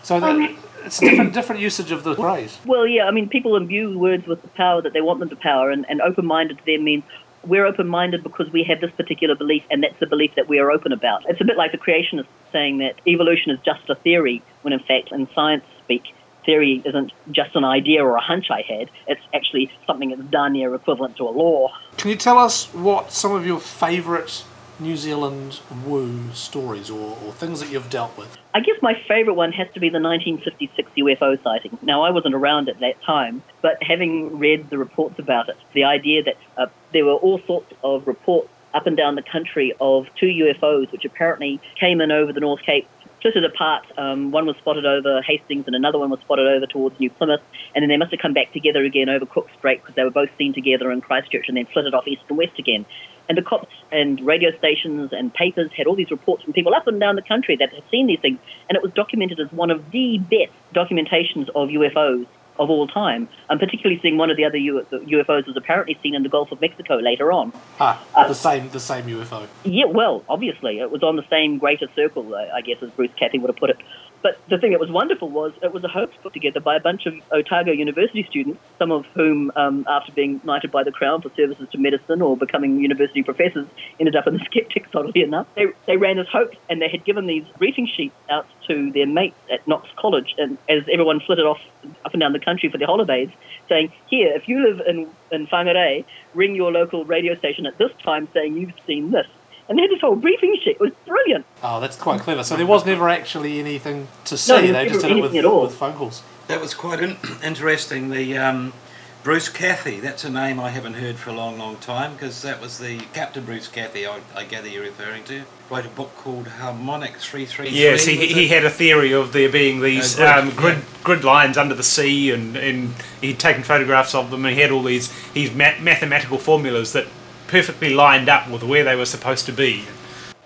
So the, it's a different, different usage of the phrase. Well, yeah, I mean, people imbue words with the power that they want them to power, and, and open-minded to them means we're open-minded because we have this particular belief, and that's the belief that we are open about. It's a bit like the creationists saying that evolution is just a theory, when in fact, in science speak, theory isn't just an idea or a hunch I had. It's actually something that's done here equivalent to a law. Can you tell us what some of your favourite New Zealand woo stories or, or things that you've dealt with? I guess my favourite one has to be the 1956 UFO sighting. Now, I wasn't around at that time, but having read the reports about it, the idea that uh, there were all sorts of reports up and down the country of two UFOs which apparently came in over the North Cape, flitted apart. Um, one was spotted over Hastings and another one was spotted over towards New Plymouth, and then they must have come back together again over Cook Strait because they were both seen together in Christchurch and then flitted off east and west again. And the cops and radio stations and papers had all these reports from people up and down the country that had seen these things, and it was documented as one of the best documentations of UFOs of all time. I'm particularly seeing one of the other UFOs was apparently seen in the Gulf of Mexico later on. Ah, Uh, the same, the same UFO. Yeah, well, obviously, it was on the same greater circle, I I guess, as Bruce Cathie would have put it. But the thing that was wonderful was it was a hoax put together by a bunch of Otago University students, some of whom, um, after being knighted by the Crown for services to medicine or becoming university professors, ended up in the skeptics, oddly enough. They, they ran this hoax and they had given these briefing sheets out to their mates at Knox College, and as everyone flitted off up and down the country for their holidays, saying, Here, if you live in, in Whangarei, ring your local radio station at this time saying you've seen this. And they had this whole briefing sheet. It was brilliant. Oh, that's quite clever. So there was never actually anything to see. there was they just did it with, at all. with phone calls. That was quite in- interesting. The um, Bruce Cathie, that's a name I haven't heard for a long, long time because that was the Captain Bruce Cathie I, I gather you're referring to. Wrote a book called Harmonic 333. Yes, he, he had a theory of there being these Uh, grid, um, grid, yeah. grid lines under the sea, and, and he'd taken photographs of them, and he had all these these ma- mathematical formulas that perfectly lined up with where they were supposed to be.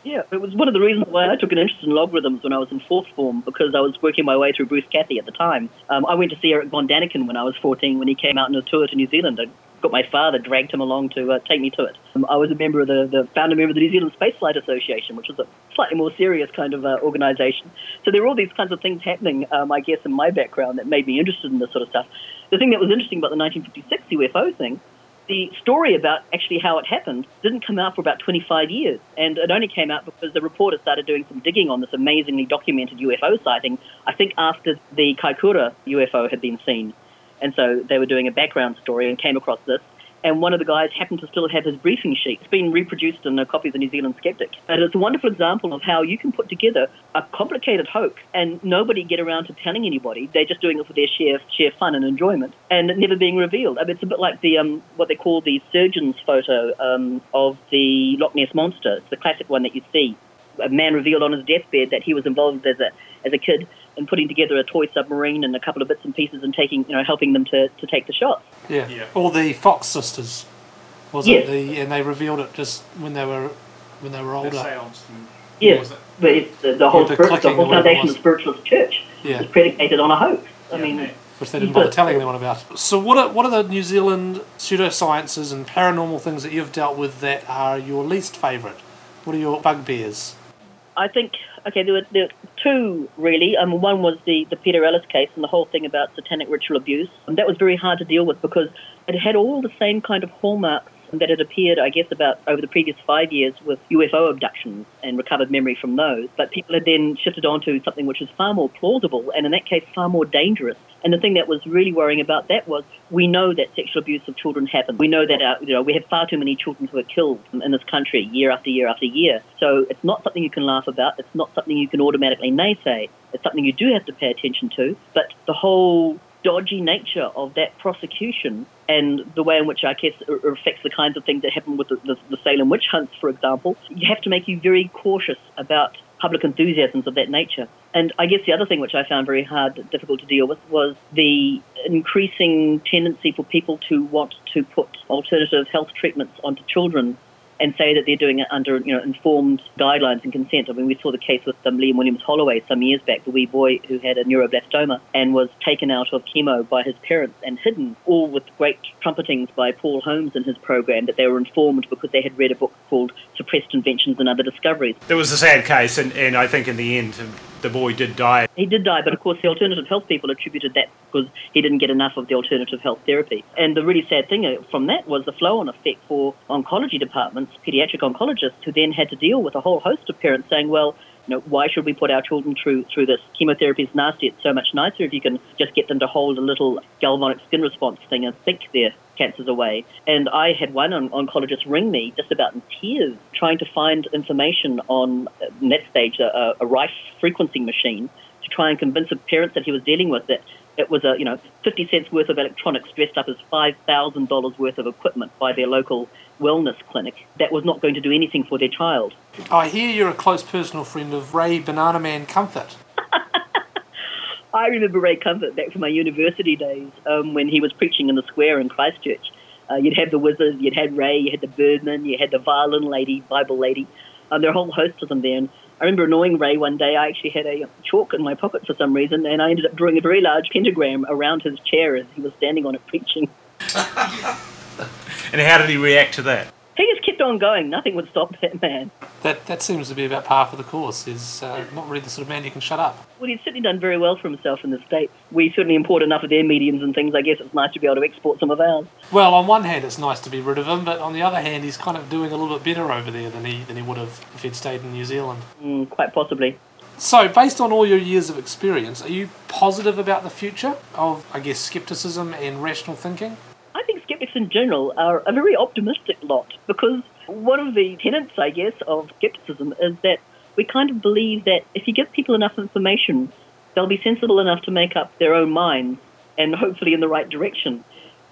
Yeah, it was one of the reasons why I took an interest in logarithms when I was in fourth form because I was working my way through Bruce Cathie at the time. Um, I went to see Eric von Daniken when I was 14 when he came out on a tour to New Zealand. I got my father dragged him along to uh, take me to it. Um, I was a member of the, the founder member of the New Zealand Spaceflight Association, which was a slightly more serious kind of uh, organisation. So there were all these kinds of things happening, um, I guess, in my background that made me interested in this sort of stuff. The thing that was interesting about the 1956 UFO thing the story about actually how it happened didn't come out for about 25 years. And it only came out because the reporter started doing some digging on this amazingly documented UFO sighting, I think after the Kaikoura UFO had been seen. And so they were doing a background story and came across this. And one of the guys happened to still have his briefing sheet. It's been reproduced in a copy of the New Zealand Skeptic. And it's a wonderful example of how you can put together a complicated hoax and nobody get around to telling anybody. They're just doing it for their sheer, sheer fun and enjoyment and never being revealed. I mean, it's a bit like the um, what they call the surgeon's photo um, of the Loch Ness Monster. It's the classic one that you see. A man revealed on his deathbed that he was involved as a, as a kid in putting together a toy submarine and a couple of bits and pieces and taking, you know, helping them to, to take the shots. Yeah. Yeah. Or the Fox sisters. Was Yes. it the and they revealed it just when they were when they were older. seance Yeah, but it's the, the whole the spirit, the whole or whatever it foundation of was. spiritualist church Yeah. is predicated on a hoax. I mean, which they didn't bother telling anyone about. So, what are what are the New Zealand pseudosciences and paranormal things that you've dealt with that are your least favourite? What are your bugbears? I think okay, there were, there were two really. Um, one was the the Peter Ellis case and the whole thing about satanic ritual abuse. And that was very hard to deal with because it had all the same kind of hallmarks that had appeared, I guess, about over the previous five years with UFO abductions and recovered memory from those. But people had then shifted onto something which is far more plausible and, in that case, far more dangerous. And the thing that was really worrying about that was we know that sexual abuse of children happens. We know that uh, you know we have far too many children who are killed in this country year after year after year. So it's not something you can laugh about. It's not something you can automatically naysay. It's something you do have to pay attention to. But the whole dodgy nature of that prosecution and the way in which I guess it affects the kinds of things that happen with the, the, the Salem witch hunts, for example, you have to make you very cautious about public enthusiasms of that nature. And I guess the other thing which I found very hard, difficult to deal with, was the increasing tendency for people to want to put alternative health treatments onto children and say that they're doing it under you know informed guidelines and consent. I mean, we saw the case with um, Liam Williams Holloway some years back, the wee boy who had a neuroblastoma and was taken out of chemo by his parents and hidden, all with great trumpetings by Paul Holmes in his program that they were informed because they had read a book called Suppressed Inventions and Other Discoveries. There was a sad case, and, and I think in the end, the boy did die. He did die, but of course the alternative health people attributed that because he didn't get enough of the alternative health therapy. And the really sad thing uh, from that was the flow-on effect for oncology departments, pediatric oncologists, who then had to deal with a whole host of parents saying, well, you know, why should we put our children through through this? Chemotherapy is nasty. It's so much nicer if you can just get them to hold a little galvanic skin response thing and think their cancers away. And I had one on- oncologist ring me just about in tears, trying to find information on uh, that stage a, a Rife frequency machine to try and convince the parents that he was dealing with that it was a you know 50 cents worth of electronics dressed up as $5,000 worth of equipment by their local wellness clinic that was not going to do anything for their child. I hear you're a close personal friend of Ray Banana Man Comfort. I remember Ray Comfort back from my university days um, when he was preaching in the square in Christchurch. Uh, you'd have the wizard, you'd had Ray, you had the birdman, you had the violin lady, Bible lady. Um, there were a whole host of them there. And I remember annoying Ray one day. I actually had a chalk in my pocket for some reason, and I ended up drawing a very large pentagram around his chair as he was standing on it preaching. And how did he react to that? He just kept on going. Nothing would stop that man. That that seems to be about par for the course. Is uh, not really the sort of man you can shut up. Well, he's certainly done very well for himself in the States. We certainly import enough of their mediums and things. I guess it's nice to be able to export some of ours. Well, on one hand, it's nice to be rid of him, but on the other hand, he's kind of doing a little bit better over there than he than he would have if he'd stayed in New Zealand. Mm, quite possibly. So, based on all your years of experience, are you positive about the future of, I guess, skepticism and rational thinking? I think skeptics in general are a very optimistic lot because one of the tenets, I guess, of skepticism is that we kind of believe that if you give people enough information, they'll be sensible enough to make up their own minds and hopefully in the right direction.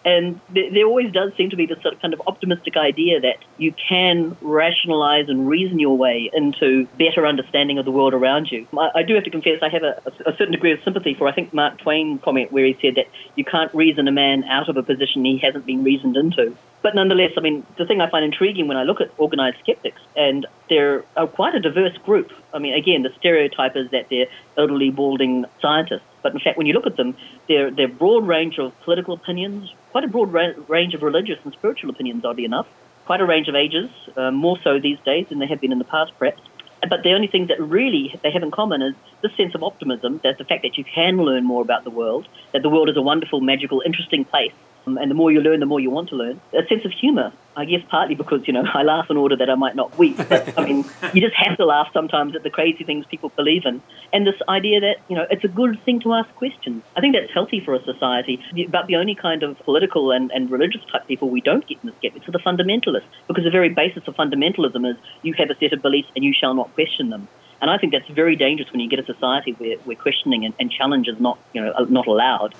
And there, always does seem to be this sort of kind of optimistic idea that you can rationalize and reason your way into better understanding of the world around you. I, do have to confess I have a, a certain degree of sympathy for, I think, Mark Twain comment where he said that you can't reason a man out of a position he hasn't been reasoned into. But nonetheless, I mean, the thing I find intriguing when I look at organized skeptics, and they're quite a diverse group. I mean, again, the stereotype is that they're elderly, balding scientists. But in fact, when you look at them, they're, broad range of political opinions, quite a broad ra- range of religious and spiritual opinions, oddly enough, quite a range of ages, uh, more so these days than they have been in the past, perhaps. But the only thing that really they have in common is this sense of optimism, that the fact that you can learn more about the world, that the world is a wonderful, magical, interesting place, Um, and the more you learn, the more you want to learn. A sense of humour, I guess partly because, you know, I laugh in order that I might not weep. But, I mean, you just have to laugh sometimes at the crazy things people believe in. And this idea that, you know, it's a good thing to ask questions. I think that's healthy for a society. But the only kind of political and, and religious type people we don't get in the skeptics are the fundamentalists. Because the very basis of fundamentalism is you have a set of beliefs and you shall not question them. And I think that's very dangerous when you get a society where, where questioning and, and challenge is not, you know, not allowed.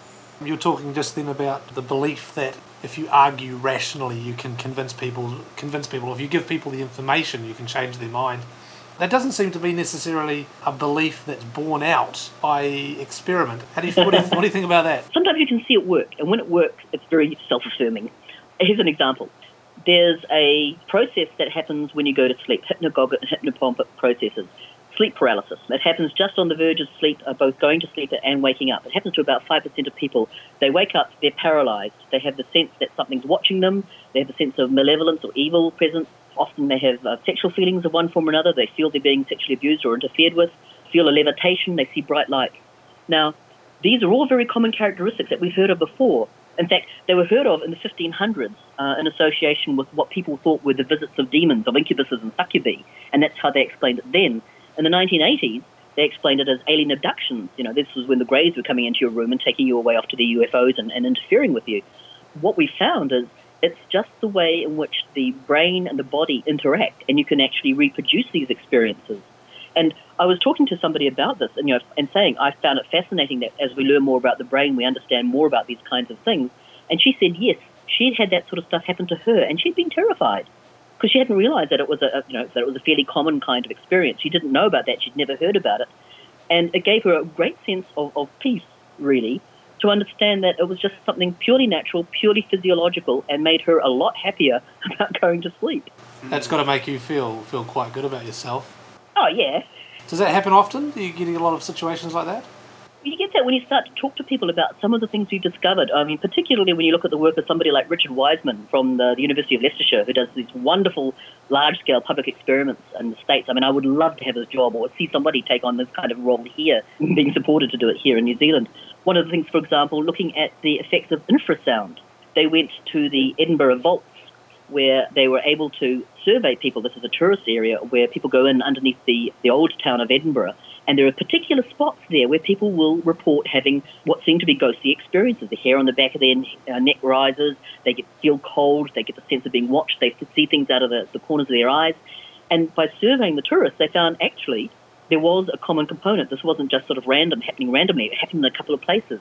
You're talking just then about the belief that if you argue rationally, you can convince people. Convince people. If you give people the information, you can change their mind. That doesn't seem to be necessarily a belief that's borne out by experiment. How do you, what, do you, what do you think about that? Sometimes you can see it work, and when it works, it's very self affirming. Here's an example there's a process that happens when you go to sleep, hypnagogic and hypnopompic processes. Sleep paralysis. It happens just on the verge of sleep, uh, both going to sleep and waking up. It happens to about 5% of people. They wake up, they're paralyzed. They have the sense that something's watching them. They have a sense of malevolence or evil presence. Often they have uh, sexual feelings of one form or another. They feel they're being sexually abused or interfered with, feel a levitation, they see bright light. Now, these are all very common characteristics that we've heard of before. In fact, they were heard of in the 1500s uh, in association with what people thought were the visits of demons, of incubuses and succubi, and that's how they explained it then. In the 1980s, they explained it as alien abductions. You know, this was when the Greys were coming into your room and taking you away off to the UFOs and, and interfering with you. What we found is it's just the way in which the brain and the body interact, and you can actually reproduce these experiences. And I was talking to somebody about this, and you know, and saying I found it fascinating that as we learn more about the brain, we understand more about these kinds of things. And she said yes, she'd had that sort of stuff happen to her, and she'd been terrified because she hadn't realised that it was a you know that it was a fairly common kind of experience. She didn't know about that. She'd never heard about it, and it gave her a great sense of, of peace, really, to understand that it was just something purely natural, purely physiological, and made her a lot happier about going to sleep. That's got to make you feel feel quite good about yourself. Oh yeah, Does that happen often? Do you get a lot of situations like that? You get that when you start to talk to people about some of the things you've discovered. I mean, particularly when you look at the work of somebody like Richard Wiseman from the, the University of Leicestershire, who does these wonderful large-scale public experiments in the States. I mean, I would love to have his job or see somebody take on this kind of role here, mm-hmm. being supported to do it here in New Zealand. One of the things, for example, looking at the effects of infrasound. They went to the Edinburgh Vaults where they were able to survey people. This is a tourist area where people go in underneath the, the old town of Edinburgh. And there are particular spots there where people will report having what seem to be ghostly experiences. The hair on the back of their uh, neck rises, they get feel cold, they get the sense of being watched, they see things out of the, the corners of their eyes. And by surveying the tourists, they found actually there was a common component. This wasn't just sort of random, happening randomly. It happened in a couple of places.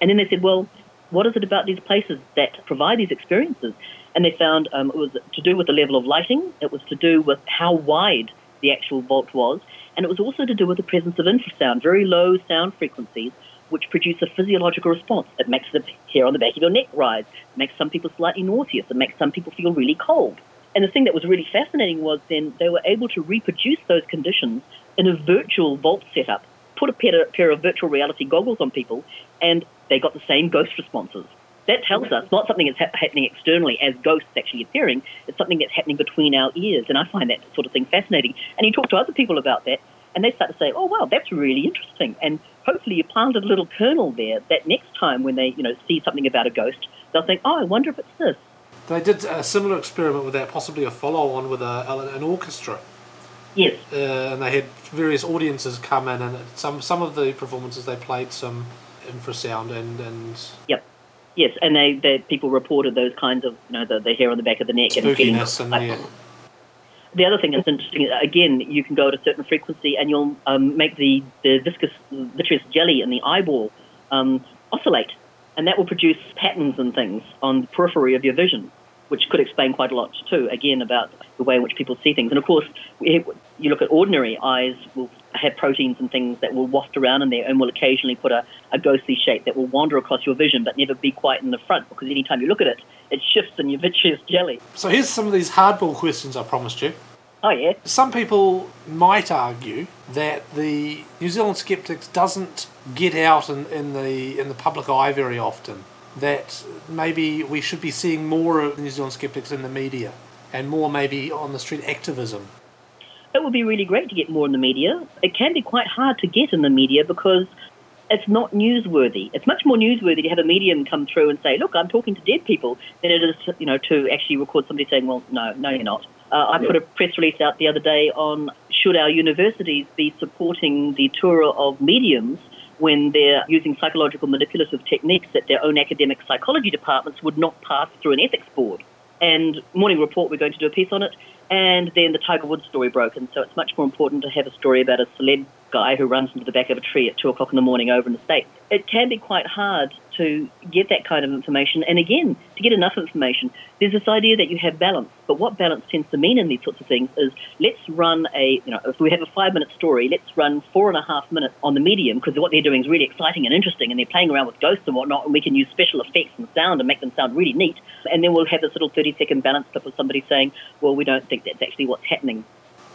And then they said, well, what is it about these places that provide these experiences? And they found um, it was to do with the level of lighting, it was to do with how wide the actual vault was, and it was also to do with the presence of infrasound, very low sound frequencies, which produce a physiological response. It makes the hair on the back of your neck rise, makes some people slightly nauseous, it makes some people feel really cold. And the thing that was really fascinating was then they were able to reproduce those conditions in a virtual vault setup, put a pair of virtual reality goggles on people, and they got the same ghost responses. That tells us not something that's ha- happening externally as ghosts actually appearing, it's something that's happening between our ears. And I find that sort of thing fascinating. And you talk to other people about that, and they start to say, oh, wow, that's really interesting. And hopefully you planted a little kernel there that next time when they you know, see something about a ghost, they'll think, oh, I wonder if it's this. They did a similar experiment with that, possibly a follow-on with a, an orchestra. Yes. Uh, and they had various audiences come in, and some some of the performances they played some infrasound and and Yep. Yes, and they, they people reported those kinds of you know the, the hair on the back of the neck and feeling like-. The other thing that's interesting, again, you can go at a certain frequency and you'll um, make the, the viscous vitreous jelly in the eyeball um, oscillate, and that will produce patterns and things on the periphery of your vision, which could explain quite a lot too. Again, about the way in which people see things, and of course, you look at ordinary eyes will have proteins and things that will waft around in there and will occasionally put a, a ghostly shape that will wander across your vision but never be quite in the front because anytime you look at it, it shifts in your vitreous jelly. So here's some of these hardball questions I promised you. Oh yeah, Some people might argue that the New Zealand Skeptics doesn't get out in, in the in the public eye very often. That maybe we should be seeing more of New Zealand Skeptics in the media and more maybe on the street activism. it would be really great to get more in the media. It can be quite hard to get in the media because it's not newsworthy. It's much more newsworthy to have a medium come through and say, "Look, I'm talking to dead people," than it is, you know, to actually record somebody saying, "Well, no, no, you're not." Uh, I put a press release out the other day on should our universities be supporting the tour of mediums when they're using psychological manipulative techniques that their own academic psychology departments would not pass through an ethics board. And Morning Report, we're going to do a piece on it. And then the Tiger Woods story broke, and so it's much more important to have a story about a celeb guy who runs into the back of a tree at two o'clock in the morning over in the States. It can be quite hard to get that kind of information. And again, to get enough information, there's this idea that you have balance. But what balance tends to mean in these sorts of things is let's run a, you know, if we have a five minute story, let's run four and a half minutes on the medium because what they're doing is really exciting and interesting and they're playing around with ghosts and whatnot and we can use special effects and sound and make them sound really neat. And then we'll have this little 30 second balance clip of somebody saying, well, we don't think that's actually what's happening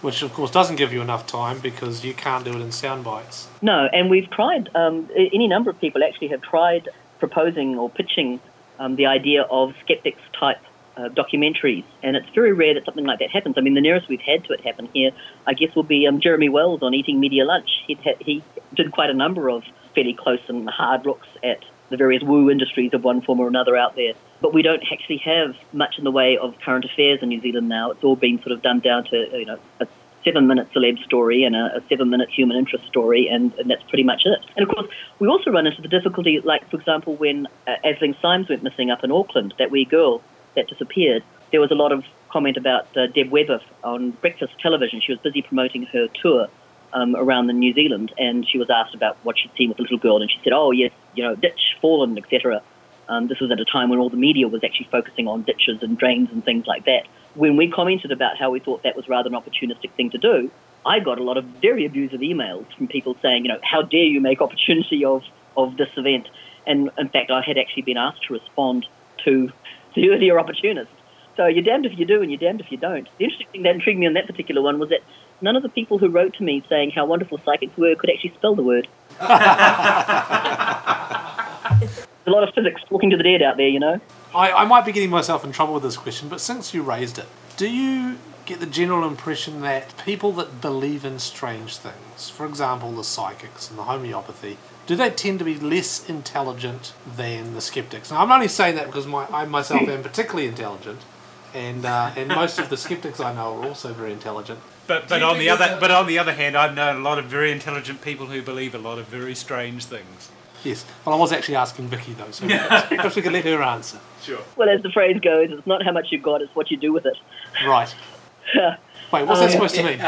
which of course doesn't give you enough time because you can't do it in sound bites. No, and we've tried. Um, any number of people actually have tried proposing or pitching um, the idea of skeptics type uh, documentaries, and it's very rare that something like that happens. I mean, the nearest we've had to it happen here, I guess, will be um, Jeremy Wells on Eating Media Lunch. Ha- he did quite a number of fairly close and hard looks at the various woo industries of one form or another out there. But we don't actually have much in the way of current affairs in New Zealand now. It's all been sort of done down to you know a seven-minute celeb story and a, a seven-minute human interest story, and, and, that's pretty much it. And of course, we also run into the difficulty, like for example, when uh, Aisling Symes went missing up in Auckland, that wee girl that disappeared. There was a lot of comment about uh, Deb Webber on breakfast television. She was busy promoting her tour um, around the New Zealand, and she was asked about what she'd seen with the little girl, and she said, "Oh yes, you know, ditch, fallen, etc." Um, this was at a time when all the media was actually focusing on ditches and drains and things like that. When we commented about how we thought that was rather an opportunistic thing to do, I got a lot of very abusive emails from people saying, you know, how dare you make opportunity of, of this event? And in fact, I had actually been asked to respond to the earlier opportunists. So you're damned if you do and you're damned if you don't. The interesting thing that intrigued me on that particular one was that none of the people who wrote to me saying how wonderful psychics were could actually spell the word. There's a lot of physics talking to the dead out there, you know. I, I might be getting myself in trouble with this question, but since you raised it, do you get the general impression that people that believe in strange things, for example, the psychics and the homeopathy, do they tend to be less intelligent than the skeptics? Now, I'm only saying that because my, I myself am particularly intelligent, and uh, and most of the skeptics I know are also very intelligent. But but on the other but on the other hand, I've known a lot of very intelligent people who believe a lot of very strange things. Yes. Well, I was actually asking Vicki though, so perhaps, perhaps we could let her answer. Sure. Well, as the phrase goes, it's not how much you've got; it's what you do with it. Right. Wait, what's that oh, supposed to mean?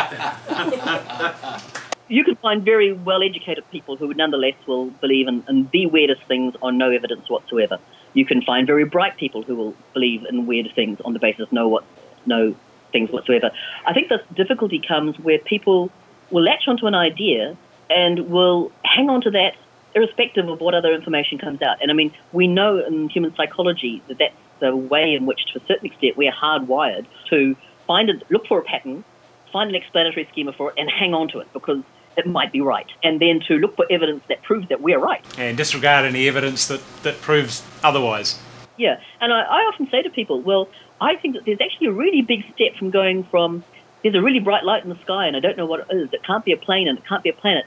you can find very well educated people who nonetheless will believe in, in the weirdest things on no evidence whatsoever. You can find very bright people who will believe in weird things on the basis of no what no things whatsoever. I think the difficulty comes where people will latch onto an idea and will hang on to that irrespective of what other information comes out. And I mean, we know in human psychology that that's the way in which, to a certain extent, we're hardwired to find a, look for a pattern, find an explanatory schema for it, and hang on to it because it might be right. And then to look for evidence that proves that we're right. And disregard any evidence that, that proves otherwise. Yeah. And I, I often say to people, well, I think that there's actually a really big step from going from there's a really bright light in the sky and I don't know what it is. It can't be a plane and it can't be a planet.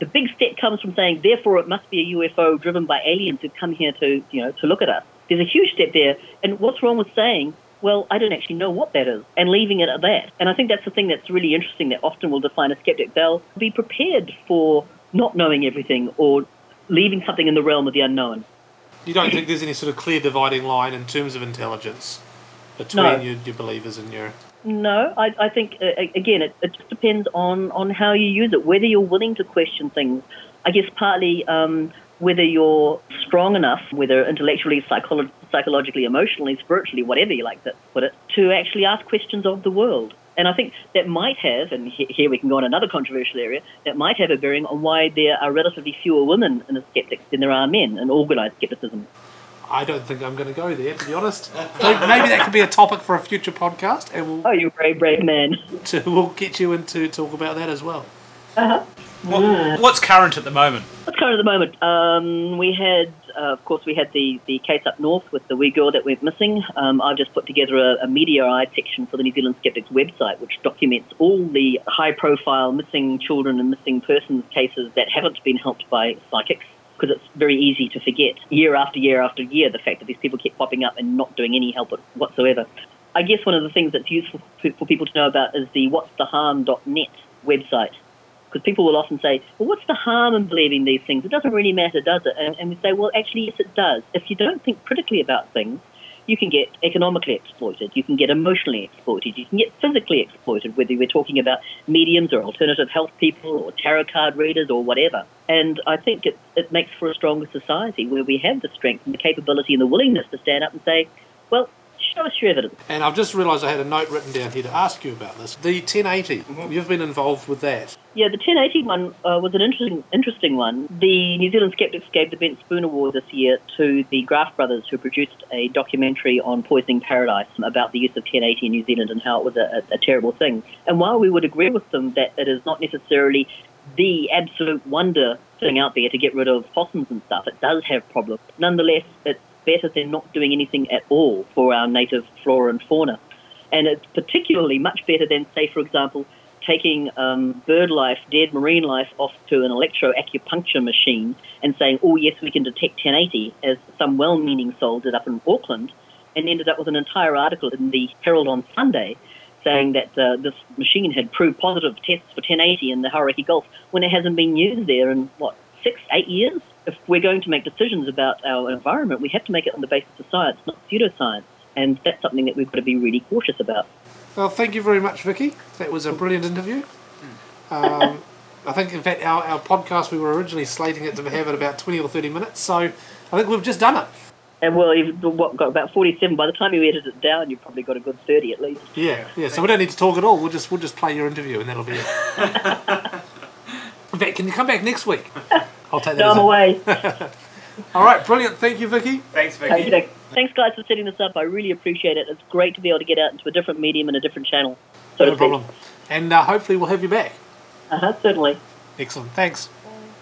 The big step comes from saying, therefore, it must be a UFO driven by aliens who've come here to, you know, to look at us. There's a huge step there. And what's wrong with saying, well, I don't actually know what that is, and leaving it at that. And I think that's the thing that's really interesting that often will define a skeptic. They'll be prepared for not knowing everything or leaving something in the realm of the unknown. You don't think there's any sort of clear dividing line in terms of intelligence between No. your, your believers and your. No, I, I think uh, again it, it just depends on, on how you use it, whether you're willing to question things. I guess partly um, whether you're strong enough, whether intellectually, psycholo- psychologically, emotionally, spiritually, whatever you like to put it, to actually ask questions of the world. And I think that might have, and he- here we can go on another controversial area, that might have a bearing on why there are relatively fewer women in the skeptics than there are men in organised skepticism. I don't think I'm going to go there, to be honest. Maybe maybe that could be a topic for a future podcast, and we'll, Oh, you brave, brave man. to, we'll get you in to talk about that as well. Uh What, what's current at the moment? What's current at the moment? Um, we had, uh, of course, we had the, the case up north with the wee girl that went missing. Um, I've just put together a, a media eye section for the New Zealand Skeptics website, which documents all the high profile missing children and missing persons cases that haven't been helped by psychics. Because it's very easy to forget year after year after year the fact that these people keep popping up and not doing any help whatsoever. I guess one of the things that's useful for people to know about is the what'stheharm.net website because people will often say, well, what's the harm in believing these things? It doesn't really matter, does it? And, and we say, well, actually, yes, it does. If you don't think critically about things, you can get economically exploited, you can get emotionally exploited, you can get physically exploited, whether we're talking about mediums or alternative health people or tarot card readers or whatever. And I think it, it makes for a stronger society where we have the strength and the capability and the willingness to stand up and say, well, show us your evidence. And I've just realised I had a note written down here to ask you about this. The 1080, you've been involved with that. Yeah, the 1080 one uh, was an interesting, interesting one. The New Zealand Skeptics gave the Bent Spoon Award this year to the Graf brothers, who produced a documentary on poisoning paradise about the use of 1080 in New Zealand and how it was a, a, a terrible thing. And while we would agree with them that it is not necessarily the absolute wonder thing out there to get rid of possums and stuff, it does have problems. Nonetheless, it's better than not doing anything at all for our native flora and fauna. And it's particularly much better than, say, for example, taking um, bird life, dead marine life, off to an electroacupuncture machine and saying, oh, yes, we can detect 1080, as some well meaning soul did up in Auckland, and ended up with an entire article in the Herald on Sunday saying that uh, this machine had proved positive tests for 1080 in the Hauraki Gulf when it hasn't been used there in, what, six, eight years? If we're going to make decisions about our environment, we have to make it on the basis of science, not pseudoscience. And that's something that we've got to be really cautious about. Well, thank you very much, Vicki. That was a brilliant interview. Um, I think, in fact, our, our podcast, we were originally slating it to have it about 20 or 30 minutes, so I think we've just done it. And well, you've what, got about 47. By the time you edit it down, you've probably got a good 30 at least. Yeah, yeah. So we don't need to talk at all. We'll just we'll just play your interview, and that'll be it. in fact, can you come back next week? I'll take that. No, I'm away. All right, brilliant. Thank you, Vicki. Thanks, Okay, Vicki. then. Thanks, guys, for setting this up. I really appreciate it. It's great to be able to get out into a different medium and a different channel. So No problem. And uh, hopefully we'll have you back. Uh huh. Certainly. Excellent. Thanks.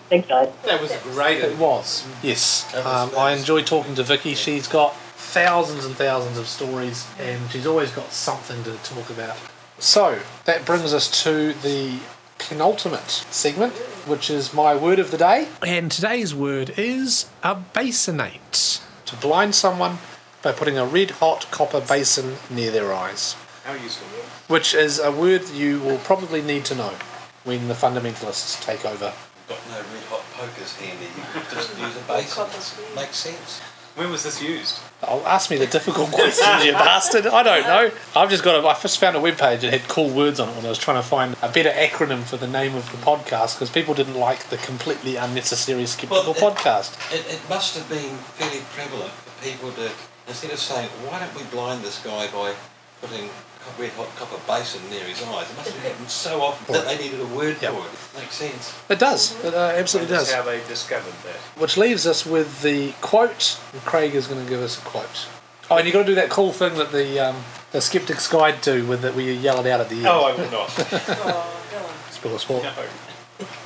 Thanks, guys. That was great It was. Yes. Was- Um, I was- enjoy talking to Vicki. She's got thousands and thousands of stories, and she's always got something to talk about. So that brings us to the penultimate segment, which is my word of the day. And today's word is a basinate. To blind someone by putting a red hot copper basin near their eyes, How useful. which is a word you will probably need to know when the fundamentalists take over. Got no red hot pokers handy. You could just use a basin. Makes sense. When was this used? Oh, ask me the difficult questions, you bastard. I don't know. I've just got a, I just found a webpage that had cool words on it when I was trying to find a better acronym for the name of the podcast because people didn't like the completely unnecessary skeptical Well, it- podcast. It, it must have been fairly prevalent for people to, instead of saying, why don't we blind this guy by putting red hot copper basin near his eyes, it must have happened so often that they needed a word Yep. for it. Makes sense. It does. It uh, absolutely That's does. how they discovered that. Which leaves us with the quote. And Craig is going to give us a quote. Oh, and you've got to do that cool thing that the um, the Skeptic's Guide do with it, where you yell it out at the end. Oh, I will not. Oh, go on. Spoil the sport. No.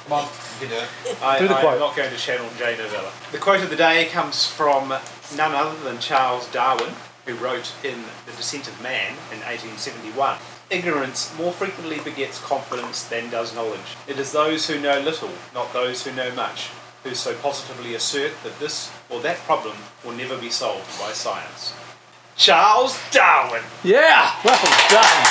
Come on, you do it. I, Do the I'm quote. not going to channel Jay Novella. The quote of the day comes from none other than Charles Darwin, who wrote in The Descent of Man in 1871. Ignorance more frequently begets confidence than does knowledge. It is those who know little, not those who know much, who so positively assert that this or that problem will never be solved by science. Charles Darwin! Yeah, well done.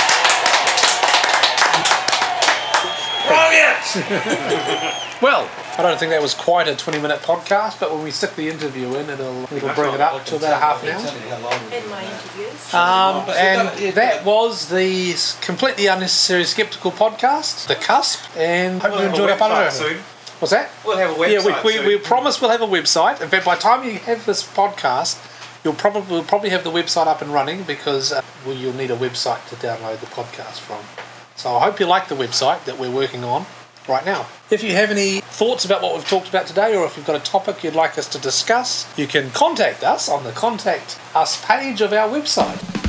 Brilliant! Well, I don't think that was quite a 20 minute podcast, but when we stick the interview in, it'll, it'll bring it up to about a half an hour. Tell me how long In my interviews. Um, and you've done it, that was the completely unnecessary skeptical podcast, The Cusp, and hope you have a enjoyed our website soon. What's that? We'll have a website yeah, we, soon. we, we promise we'll have a website. In fact, by the time you have this podcast, you'll probably we'll probably have the website up and running because uh, well, you'll need a website to download the podcast from. So I hope you like the website that we're working on right now. If you have any thoughts about what we've talked about today, or if you've got a topic you'd like us to discuss, you can contact us on the Contact Us page of our website.